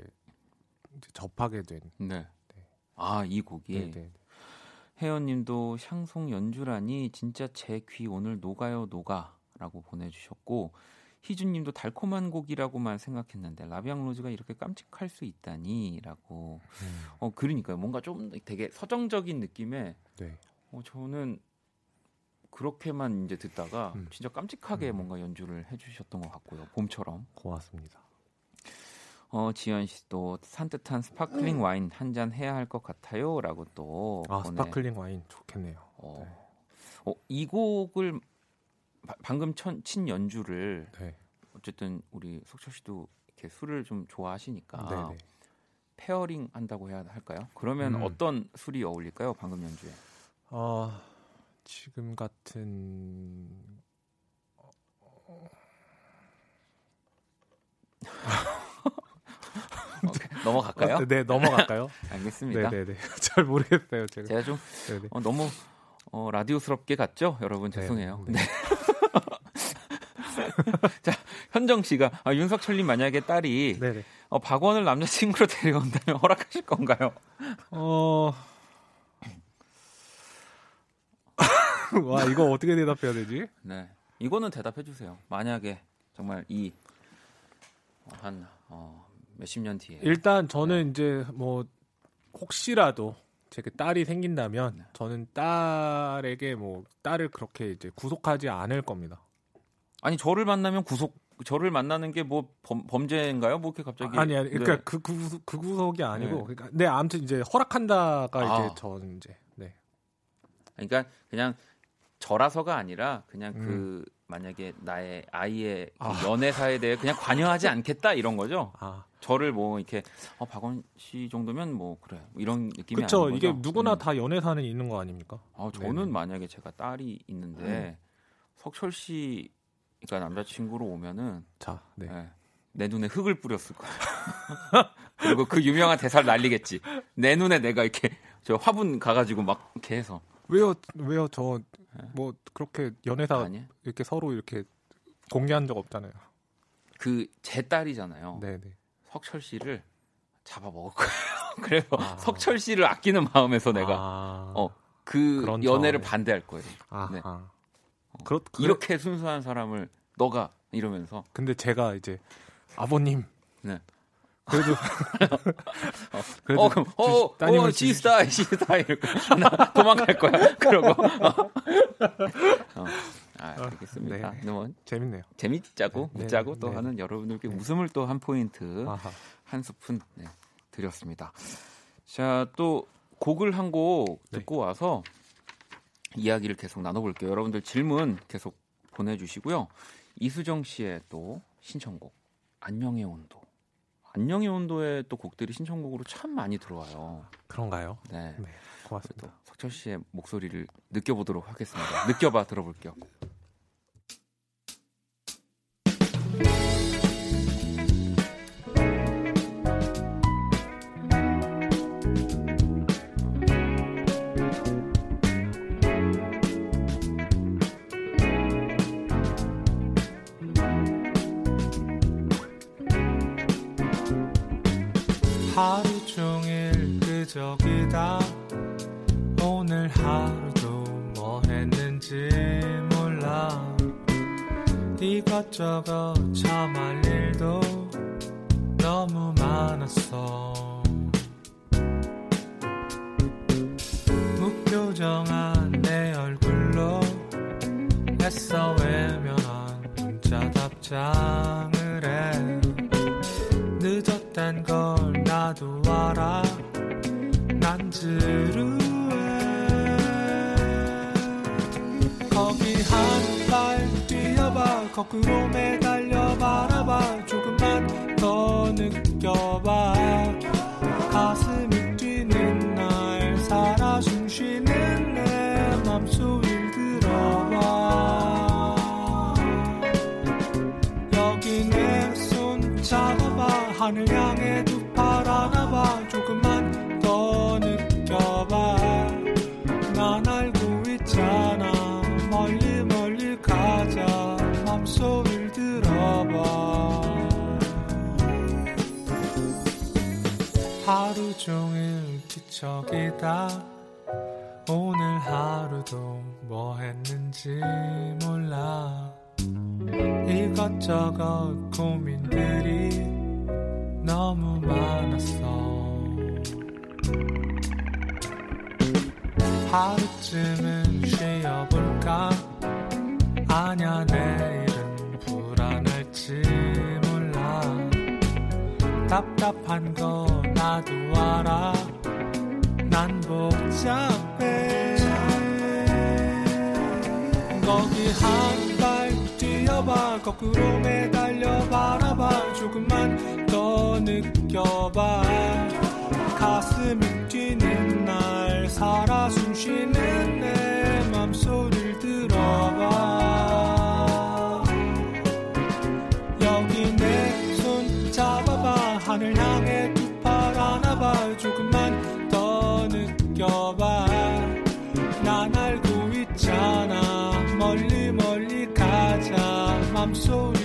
Speaker 3: 이제 접하게 된.
Speaker 1: 네. 네. 아 이 곡이. 네, 네, 네. 혜연님도 샹송 연주라니 진짜 제 귀 오늘 녹아요 녹아라고 보내주셨고 희준님도 달콤한 곡이라고만 생각했는데 라비앙 로즈가 이렇게 깜찍할 수 있다니라고. 음. 어 그러니까요. 뭔가 좀 되게 서정적인 느낌의. 네. 어 저는 그렇게만 이제 듣다가 음. 진짜 깜찍하게 음. 뭔가 연주를 해주셨던 것 같고요. 봄처럼.
Speaker 3: 고맙습니다.
Speaker 1: 어 지현 씨도 산뜻한 sparkling 음. 와인 한 잔 해야 할 것 같아요 라고 또.
Speaker 3: 아 보내. sparkling 와인 좋겠네요. 어,
Speaker 1: 네. 어, 이 곡을 바, 방금 천, 친 연주를 네. 어쨌든 우리 석철 씨도 이렇게 술을 좀 좋아하시니까 네네. 네. pairing 한다고 해야 할까요? 그러면 음. 어떤 술이 어울릴까요? 방금 연주에.
Speaker 3: 어 지금 같은
Speaker 1: 넘어갈까요? 어,
Speaker 3: 네, 넘어갈까요? *laughs*
Speaker 1: 알겠습니다.
Speaker 3: 네, 네, 네. *laughs* 잘 모르겠어요, 제가.
Speaker 1: 제가 좀 어, 너무 어, 라디오스럽게 갔죠? 여러분 네, 죄송해요. 네. 네. *laughs* 자, 현정 씨가 아, 윤석철님 만약에 딸이 네네. 어, 박원을 남자친구로 데려온다면 허락하실 건가요? 어. *laughs*
Speaker 3: 와 이거 어떻게 대답해야 되지?
Speaker 1: 네, 이거는 대답해 주세요. 만약에 정말 이 한 어, 몇십 년 뒤에
Speaker 3: 일단 저는 네. 이제 뭐 혹시라도 제가 딸이 생긴다면 네. 저는 딸에게 뭐 딸을 그렇게 이제 구속하지 않을 겁니다.
Speaker 1: 아니 저를 만나면 구속 저를 만나는 게 뭐 범죄인가요? 뭐 이렇게 갑자기
Speaker 3: 아니 아니 그러니까 네. 그, 그, 그 구속이 아니고 네. 그러니까 네 아무튼 이제 허락한다가 아. 이제 저는 이제 네.
Speaker 1: 그러니까 그냥 저라서가 아니라 그냥 그 음. 그 만약에 나의 아이의 그 아. 연애사에 대해 그냥 관여하지 않겠다 이런 거죠. 아. 저를 뭐 이렇게 어, 박원 씨 정도면 뭐 그래 뭐 이런 느낌이
Speaker 3: 그렇죠. 이게 누구나 음. 다 연애사는 있는 거 아닙니까?
Speaker 1: 아 저는 네네. 만약에 제가 딸이 있는데 음. 석철 씨 그러니까 남자친구로 오면은
Speaker 3: 자, 네. 네.
Speaker 1: 내 눈에 흙을 뿌렸을 거야. *laughs* 그리고 그 유명한 대사를 날리겠지. 내 눈에 내가 이렇게 저 화분 가가지고 막 이렇게 해서
Speaker 3: 왜요? 왜요? 저 뭐 그렇게 연애사 아니? 이렇게 서로 이렇게 공개한 적 없잖아요.
Speaker 1: 그 제 딸이잖아요. 네네. 석철 씨를 잡아 먹을 거예요. *laughs* 그래서 아. 석철 씨를 아끼는 마음에서 내가 아. 어그 연애를 반대할 거예요. 아 네. 어. 그렇, 그래. 이렇게 순수한 사람을 너가 이러면서.
Speaker 3: 근데 제가 이제 아버님. 네. 그래도
Speaker 1: 어, *laughs* 그래도 어, 그럼 어, 어, 어 시스타 시스타 이렇게 도망갈 거야. *laughs* 그러고 어. 어. 아, 알겠습니다. 네. 뭐
Speaker 3: 재밌네요.
Speaker 1: 재밌자고 네. 웃자고 네. 또 네. 하는 여러분들께 네. 웃음을 또 한 포인트 아하. 한 스푼 네, 드렸습니다. 자, 또 곡을 한 곡 듣고 와서 이야기를 계속 나눠볼게요. 여러분들 질문 계속 보내주시고요. 이수정 씨의 또 신청곡 안녕의 온도 안녕의 온도에 또 곡들이 신청곡으로 참 많이 들어와요.
Speaker 3: 그런가요?
Speaker 1: 네. 네
Speaker 3: 고맙습니다.
Speaker 1: 석철 씨의 목소리를 느껴보도록 하겠습니다. 느껴봐 들어볼게요.
Speaker 4: 하루 종일 끄적이다. 오늘 하루도 뭐 했는지 몰라. 이것저것 참할 일도 너무 많았어. 무표정한 내 얼굴로 애써 외면한 문자 답장을 해 나도 알아. 난 지루해. 거기 한 발 뛰어봐. 거꾸로 매달려 바라봐. 조금만 더 느껴봐. 가슴이 뛰는 날 살아 숨쉬는 내 맘소리를 들어봐. 여기 내 손 잡아봐. 하늘 향해 종일 뒤척이다. 오늘 하루도 뭐 했는지 몰라. 이것저것 고민들이 너무 많았어. 하루쯤은 쉬어볼까? 아냐 내일은 불안할지 답답한 거 나도 알아. 난 복잡해. 거기 한 발 뛰어봐. 거꾸로 매달려 바라봐. 조금만 더 느껴봐. 가슴이 뛰는 날 살아 숨쉬는 내 가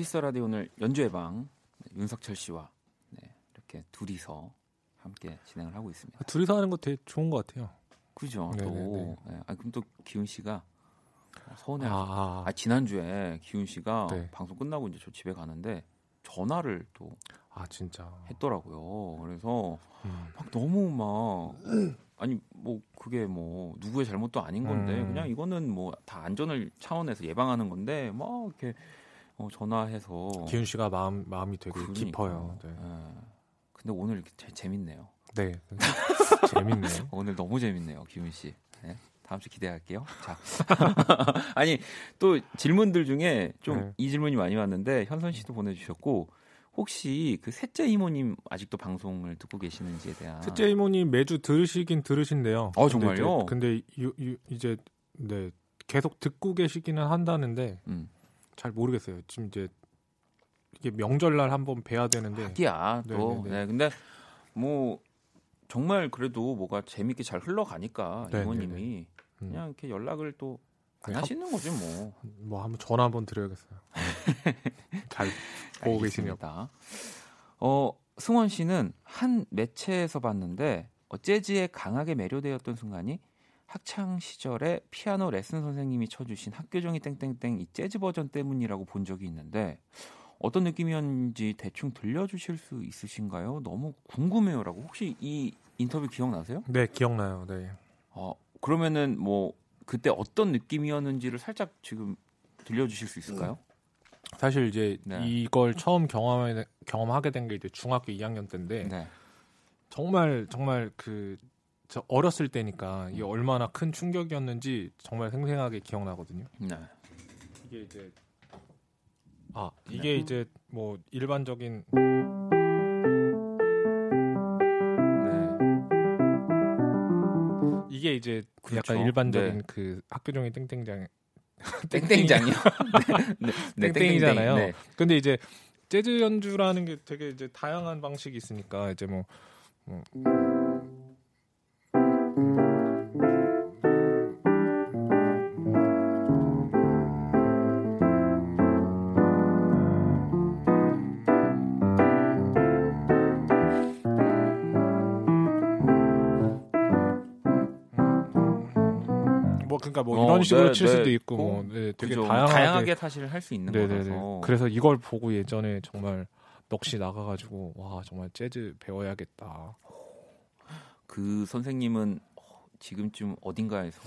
Speaker 5: 키스 라디오
Speaker 1: 오늘 연주회 방 네, 윤석철 씨와 네, 이렇게 둘이서 함께 진행을 하고 있습니다.
Speaker 3: 둘이서 하는 거 되게 좋은 것 같아요.
Speaker 1: 그죠? 또 네, 아, 그럼 또 기훈 씨가 서운해.
Speaker 3: 아,
Speaker 1: 아,
Speaker 3: 아,
Speaker 1: 지난주에 기훈 씨가
Speaker 3: 네.
Speaker 1: 방송 끝나고 이제 저 집에 가는데 전화를 또
Speaker 3: 아, 진짜.
Speaker 1: 했더라고요. 그래서
Speaker 3: 음.
Speaker 1: 막 너무 막 아니 뭐 그게 뭐 누구의 잘못도 아닌 건데
Speaker 3: 음.
Speaker 1: 그냥 이거는 뭐 다 안전을 차원에서 예방하는 건데 막 이렇게 어, 전화해서
Speaker 3: 기훈 씨가 마음 마음이 되게
Speaker 1: 그러니까.
Speaker 3: 깊어요. 네.
Speaker 1: 예. 근데 오늘 이렇게 재, 재밌네요.
Speaker 3: 네. *laughs* 재밌네요. *laughs*
Speaker 1: 오늘 너무 재밌네요, 기훈 씨. 네. 다음 주 기대할게요. 자, *laughs* 아니 또 질문들 중에 좀이
Speaker 3: 네.
Speaker 1: 질문이 많이 왔는데 현선 씨도 보내주셨고 혹시 그 셋째 이모님 아직도 방송을 듣고 계시는지에 대한
Speaker 3: 셋째 이모님 매주 들으시긴 들으신데요.
Speaker 1: 어,
Speaker 3: 근데
Speaker 1: 정말요?
Speaker 3: 이제, 근데 유, 유, 이제 네 계속 듣고 계시기는 한다는데
Speaker 1: 음,
Speaker 3: 잘 모르겠어요. 지금 이제 이게 명절날 한번 뵈야 되는데
Speaker 1: 하기야 또.
Speaker 3: 네네네.
Speaker 1: 네, 근데 뭐 정말 그래도 뭐가 재밌게 잘 흘러가니까
Speaker 3: 네네네.
Speaker 1: 이모님이
Speaker 3: 음.
Speaker 1: 그냥 이렇게 연락을 또안
Speaker 3: 네, 한-
Speaker 1: 하시는 거지 뭐.
Speaker 3: 뭐 한번 전화 한번 드려야겠어요. *laughs* 잘 보고?
Speaker 1: 알겠습니다. 어, 승원 씨는 한 매체에서 봤는데 어, 재즈에 강하게 매료되었던 순간이 학창 시절에 피아노 레슨 선생님이 쳐주신 학교종이 땡땡땡 이 재즈 버전 때문이라고 본 적이 있는데 어떤 느낌이었는지 대충 들려주실 수 있으신가요? 너무 궁금해요라고 혹시 이 인터뷰 기억나세요?
Speaker 3: 네, 기억나요. 네.
Speaker 1: 어 그러면은 뭐 그때 어떤 느낌이었는지를 살짝 지금 들려주실 수 있을까요?
Speaker 3: 사실 이제
Speaker 1: 네.
Speaker 3: 이걸 처음 경험하게, 경험하게 된 게 이제 중학교 2학년 때인데
Speaker 1: 네.
Speaker 3: 정말 정말 그 저 어렸을 때니까
Speaker 1: 음.
Speaker 3: 이게 얼마나 큰 충격이었는지 정말 생생하게 기억나거든요.
Speaker 1: 네.
Speaker 3: 이게 이제 아 이게 이제 뭐 일반적인
Speaker 1: 네.
Speaker 3: 이게 이제 그
Speaker 1: 그렇죠.
Speaker 3: 약간 일반적인
Speaker 1: 네.
Speaker 3: 그 학교 종이 땡땡장 *laughs*
Speaker 1: 땡땡장이요. 네. 네.
Speaker 3: 땡땡이잖아요.
Speaker 1: 네.
Speaker 3: 근데 이제 재즈 연주라는 게 되게 이제 다양한 방식이 있으니까 이제 뭐, 뭐뭐 그러니까 뭐
Speaker 1: 어,
Speaker 3: 이런 식으로
Speaker 1: 네,
Speaker 3: 칠
Speaker 1: 네.
Speaker 3: 수도 있고 뭐
Speaker 1: 어,
Speaker 3: 네, 되게
Speaker 1: 그죠.
Speaker 3: 다양하게,
Speaker 1: 다양하게 사실 할 수 있는
Speaker 3: 네네네.
Speaker 1: 거라서.
Speaker 3: 그래서 이걸 보고 예전에 정말 넋이 나가가지고 와 정말 재즈 배워야겠다.
Speaker 1: 그 선생님은 어, 지금쯤 어딘가에서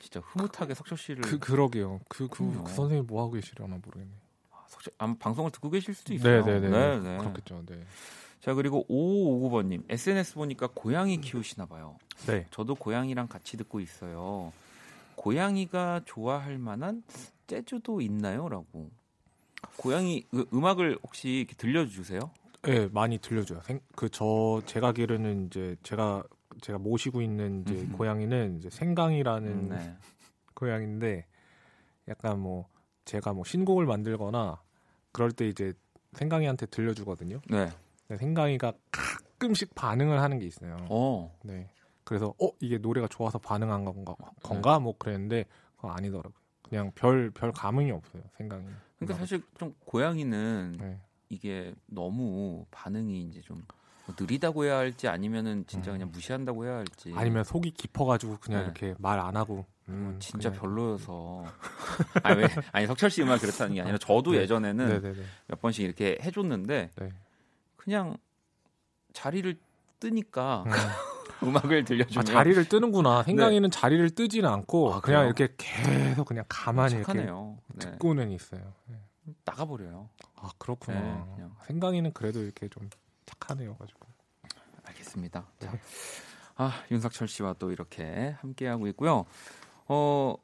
Speaker 1: 진짜 흐뭇하게 석철 씨를
Speaker 3: 그 그러게요. 그 그
Speaker 1: 그럼요.
Speaker 3: 그 선생님 뭐 하고 계시려나 모르겠네.
Speaker 1: 아, 석철 아마 방송을 듣고 계실 수도 있어요.
Speaker 3: 네네네.
Speaker 1: 네, 네.
Speaker 3: 그렇겠죠. 네.
Speaker 1: 자 그리고 5559번님 SNS 보니까 고양이 키우시나 봐요.
Speaker 3: 네.
Speaker 1: 저도 고양이랑 같이 듣고 있어요. 고양이가 좋아할 만한 재즈도 있나요?라고. 고양이 그 음악을 혹시 들려주세요?
Speaker 3: 네, 많이 들려줘요. 그 저 제가 기르는 이제 제가 제가 모시고 있는 이제. 고양이는 이제 생강이라는
Speaker 1: 네. *laughs*
Speaker 3: 고양인데 약간 뭐 제가 뭐 신곡을 만들거나 그럴 때 이제 생강이한테 들려주거든요.
Speaker 1: 네.
Speaker 3: 생강이가 가끔씩 반응을 하는 게 있어요.
Speaker 1: 어.
Speaker 3: 네. 그래서 어 이게 노래가 좋아서 반응한 건가 건가 뭐 그랬는데 그거 아니더라고요. 그냥 별별 감흥이 없어요. 생강이.
Speaker 1: 그러니까 사실 좀 고양이는
Speaker 3: 네.
Speaker 1: 이게 너무 반응이 이제 좀뭐 느리다고 해야 할지 아니면은 진짜
Speaker 3: 음.
Speaker 1: 그냥 무시한다고 해야 할지
Speaker 3: 아니면 속이 깊어가지고 그냥
Speaker 1: 네.
Speaker 3: 이렇게 말 안 하고 음,
Speaker 1: 진짜
Speaker 3: 그냥-
Speaker 1: 별로여서 *laughs* 아니 왜 아니 석철 씨 음악 그렇다는 게 아니라 저도
Speaker 3: 네.
Speaker 1: 예전에는
Speaker 3: 네네네.
Speaker 1: 몇 번씩 이렇게 해줬는데
Speaker 3: 네.
Speaker 1: 그냥 자리를 뜨니까
Speaker 3: 음. *laughs*
Speaker 1: 음악을 들려주면
Speaker 3: 아, 자리를 뜨는구나. 생강이는 자리를 뜨지는 않고
Speaker 1: 네. 아,
Speaker 3: 그냥? 이렇게 계속 그냥 가만히 이렇게
Speaker 1: 착하네요. 네.
Speaker 3: 듣고는 있어요. 네.
Speaker 1: 나가버려요.
Speaker 3: 아 그렇구나.
Speaker 1: 네.
Speaker 3: 생강이는 그래도 이렇게 좀 착하네요. 가지고.
Speaker 1: 알겠습니다.
Speaker 3: 네.
Speaker 1: 자, 아 윤석철 씨와 또 이렇게 함께 하고 있고요. 어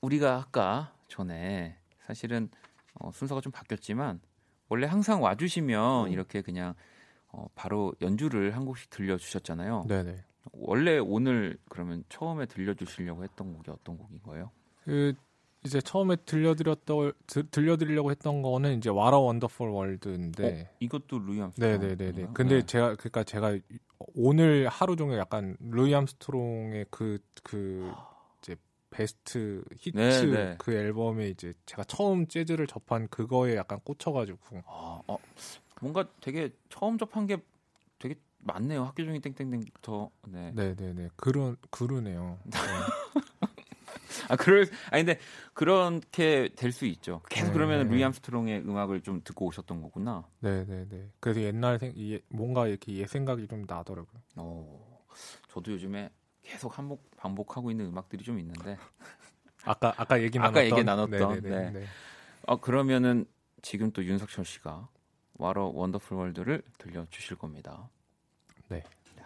Speaker 1: 우리가 아까 전에 사실은 어, 순서가 좀 바뀌었지만 원래 항상 와주시면 이렇게 그냥 어, 바로 연주를 한 곡씩 들려주셨잖아요.
Speaker 3: 네네.
Speaker 1: 원래 오늘 그러면 처음에 들려주시려고 했던 곡이 어떤 곡인 거예요?
Speaker 3: 그 이제 처음에 들려드렸던 드- 들려드리려고 했던 거는 이제 What a Wonderful World인데.
Speaker 1: 어, 이것도 루이 암스트롱.
Speaker 3: 네네네네. 근데 제가 그러니까 제가 오늘 하루 종일 약간 루이 암스트롱의 그그 이제 베스트 히트
Speaker 1: 네, 네.
Speaker 3: 그 앨범에 이제 제가 처음 재즈를 접한 그거에 약간 꽂혀가지고
Speaker 1: 아, 어, 뭔가 되게 처음 접한 게 되게 많네요. 학교 중에 땡땡땡부터. 네.
Speaker 3: 네네네 그런 그러네요. 네. *laughs* *laughs*
Speaker 1: 아 그럴 아니 근데 그렇게 될 수 있죠. 계속
Speaker 3: 네,
Speaker 1: 그러면
Speaker 3: 네.
Speaker 1: 루이 암스트롱의 음악을 좀 듣고 오셨던 거구나.
Speaker 3: 네네네. 그래서 옛날 생 이- 뭔가 이렇게 옛 생각이 좀 나더라고요.
Speaker 1: 어, 저도 요즘에 계속 반복 반복하고 있는 음악들이 좀 있는데. *laughs*
Speaker 3: 아까 아까 얘기
Speaker 1: 아까
Speaker 3: 나눴던
Speaker 1: 얘기 나눴던,
Speaker 3: 네네네.
Speaker 1: 네.
Speaker 3: 네.
Speaker 1: 어 그러면은 지금 또 윤석철 씨가 와러 원더풀 월드를 들려 주실 겁니다.
Speaker 3: 네.
Speaker 1: 자.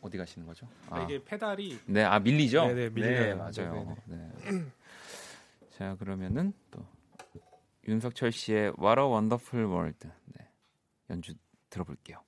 Speaker 1: 어, 어디 가시는 거죠?
Speaker 3: 아, 이게 페달이
Speaker 1: 네, 아 밀리죠?
Speaker 3: 네, 네, 밀려요.
Speaker 1: 맞아요.
Speaker 3: 네,
Speaker 1: 네. 자, 그러면은 또 윤석철 씨의 What a Wonderful World 네, 연주 들어볼게요.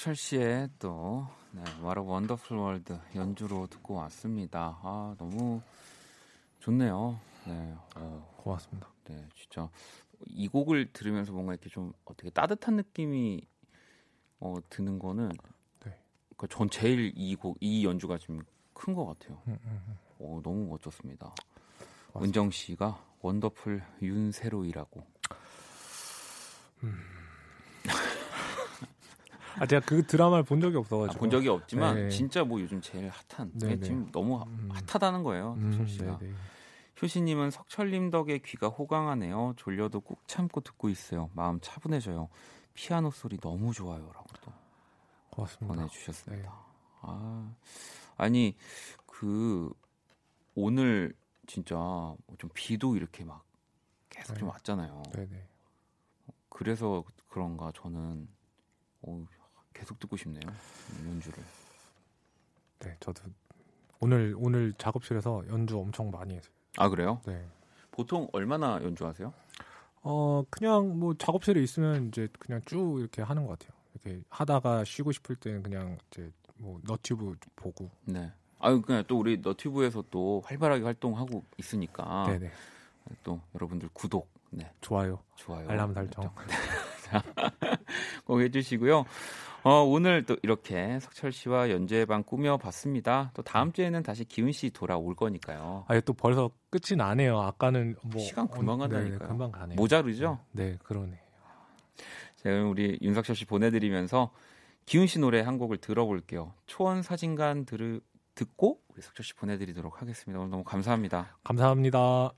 Speaker 1: 아, 석철 씨의 또 네, What a Wonderful World 연주로 듣고 왔습니다. 아 너무 좋네요. 네,
Speaker 3: 어, 고맙습니다.
Speaker 1: 네, 진짜 이 곡을 들으면서 뭔가 이렇게 좀 어떻게 따뜻한 느낌이 어, 드는 거는 네. 그러니까 전 제일 이 곡 이 연주가 좀 큰 것 같아요. 음, 음, 음. 어, 너무 멋졌습니다. 맞습니다. 은정 씨가 wonderful 윤석철이라고. 음.
Speaker 3: 아 제가 그 드라마를 본 적이 없어가지고
Speaker 1: 아, 본 적이 없지만 네. 진짜 뭐 요즘 제일 핫한 네, 네. 지금 너무 음. 핫하다는 거예요. 음, 씨가. 효신님은 석철님 덕에 귀가 호강하네요. 졸려도 꾹 참고 듣고 있어요. 마음 차분해져요. 피아노 소리 너무 좋아요라고 또
Speaker 3: 고맙습니다.
Speaker 1: 보내주셨습니다. 네. 아 아니 그 오늘 진짜 좀 비도 이렇게 막 계속 네. 좀 왔잖아요. 네네. 그래서 그런가 저는 오, 계속 듣고 싶네요. 연주를.
Speaker 3: 네, 저도 오늘 오늘 작업실에서 연주 엄청 많이 했어요.
Speaker 1: 아 그래요? 네. 보통 얼마나 연주하세요?
Speaker 3: 어 그냥 뭐 작업실에 있으면 이제 그냥 쭉 이렇게 하는 것 같아요. 이렇게 하다가 쉬고 싶을 때는 그냥 이제 뭐 너튜브 보고.
Speaker 1: 네. 아유 그냥 또 우리 너튜브에서 또 활발하게 활동하고 있으니까. 네네. 또 여러분들 구독, 네.
Speaker 3: 좋아요,
Speaker 1: 좋아요,
Speaker 3: 알람 설정. *laughs*
Speaker 1: 꼭 해주시고요. 어, 오늘 또 이렇게 석철 씨와 연주회방 꾸며봤습니다. 또 다음 주에는 다시 기훈 씨 돌아올 거니까요.
Speaker 3: 아, 또 벌써 끝이 나네요. 아까는 뭐
Speaker 1: 시간 금방 간다니까요.
Speaker 3: 네, 금방 가네요.
Speaker 1: 모자르죠?
Speaker 3: 네, 그러네.
Speaker 1: 제가 우리 윤석철 씨 보내드리면서 기훈 씨 노래 한 곡을 들어볼게요. 초원 사진관 들 듣고 우리 석철 씨 보내드리도록 하겠습니다. 오늘 너무 감사합니다.
Speaker 3: 감사합니다.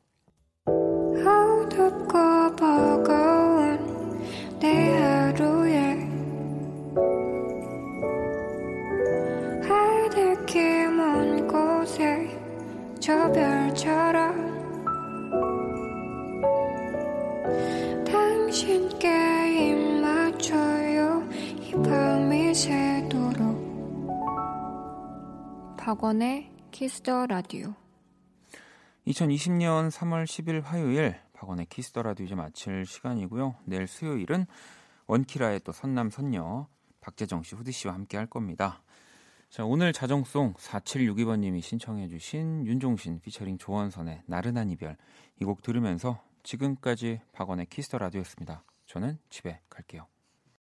Speaker 6: 박원의 Kiss the Radio
Speaker 1: 2020년 3월 10일 화요일 박원의 Kiss the Radio 이제 마칠 시간이고요. 내일 수요일은 원키라의 또 선남 선녀 박재정 씨, 후디 씨와 함께 할 겁니다. 자, 오늘 자정송 4762번님이 신청해 주신 윤종신 피처링 조원선의 나른한 이별 이 곡 들으면서 지금까지 박원의 Kiss the Radio였습니다. 저는 집에 갈게요.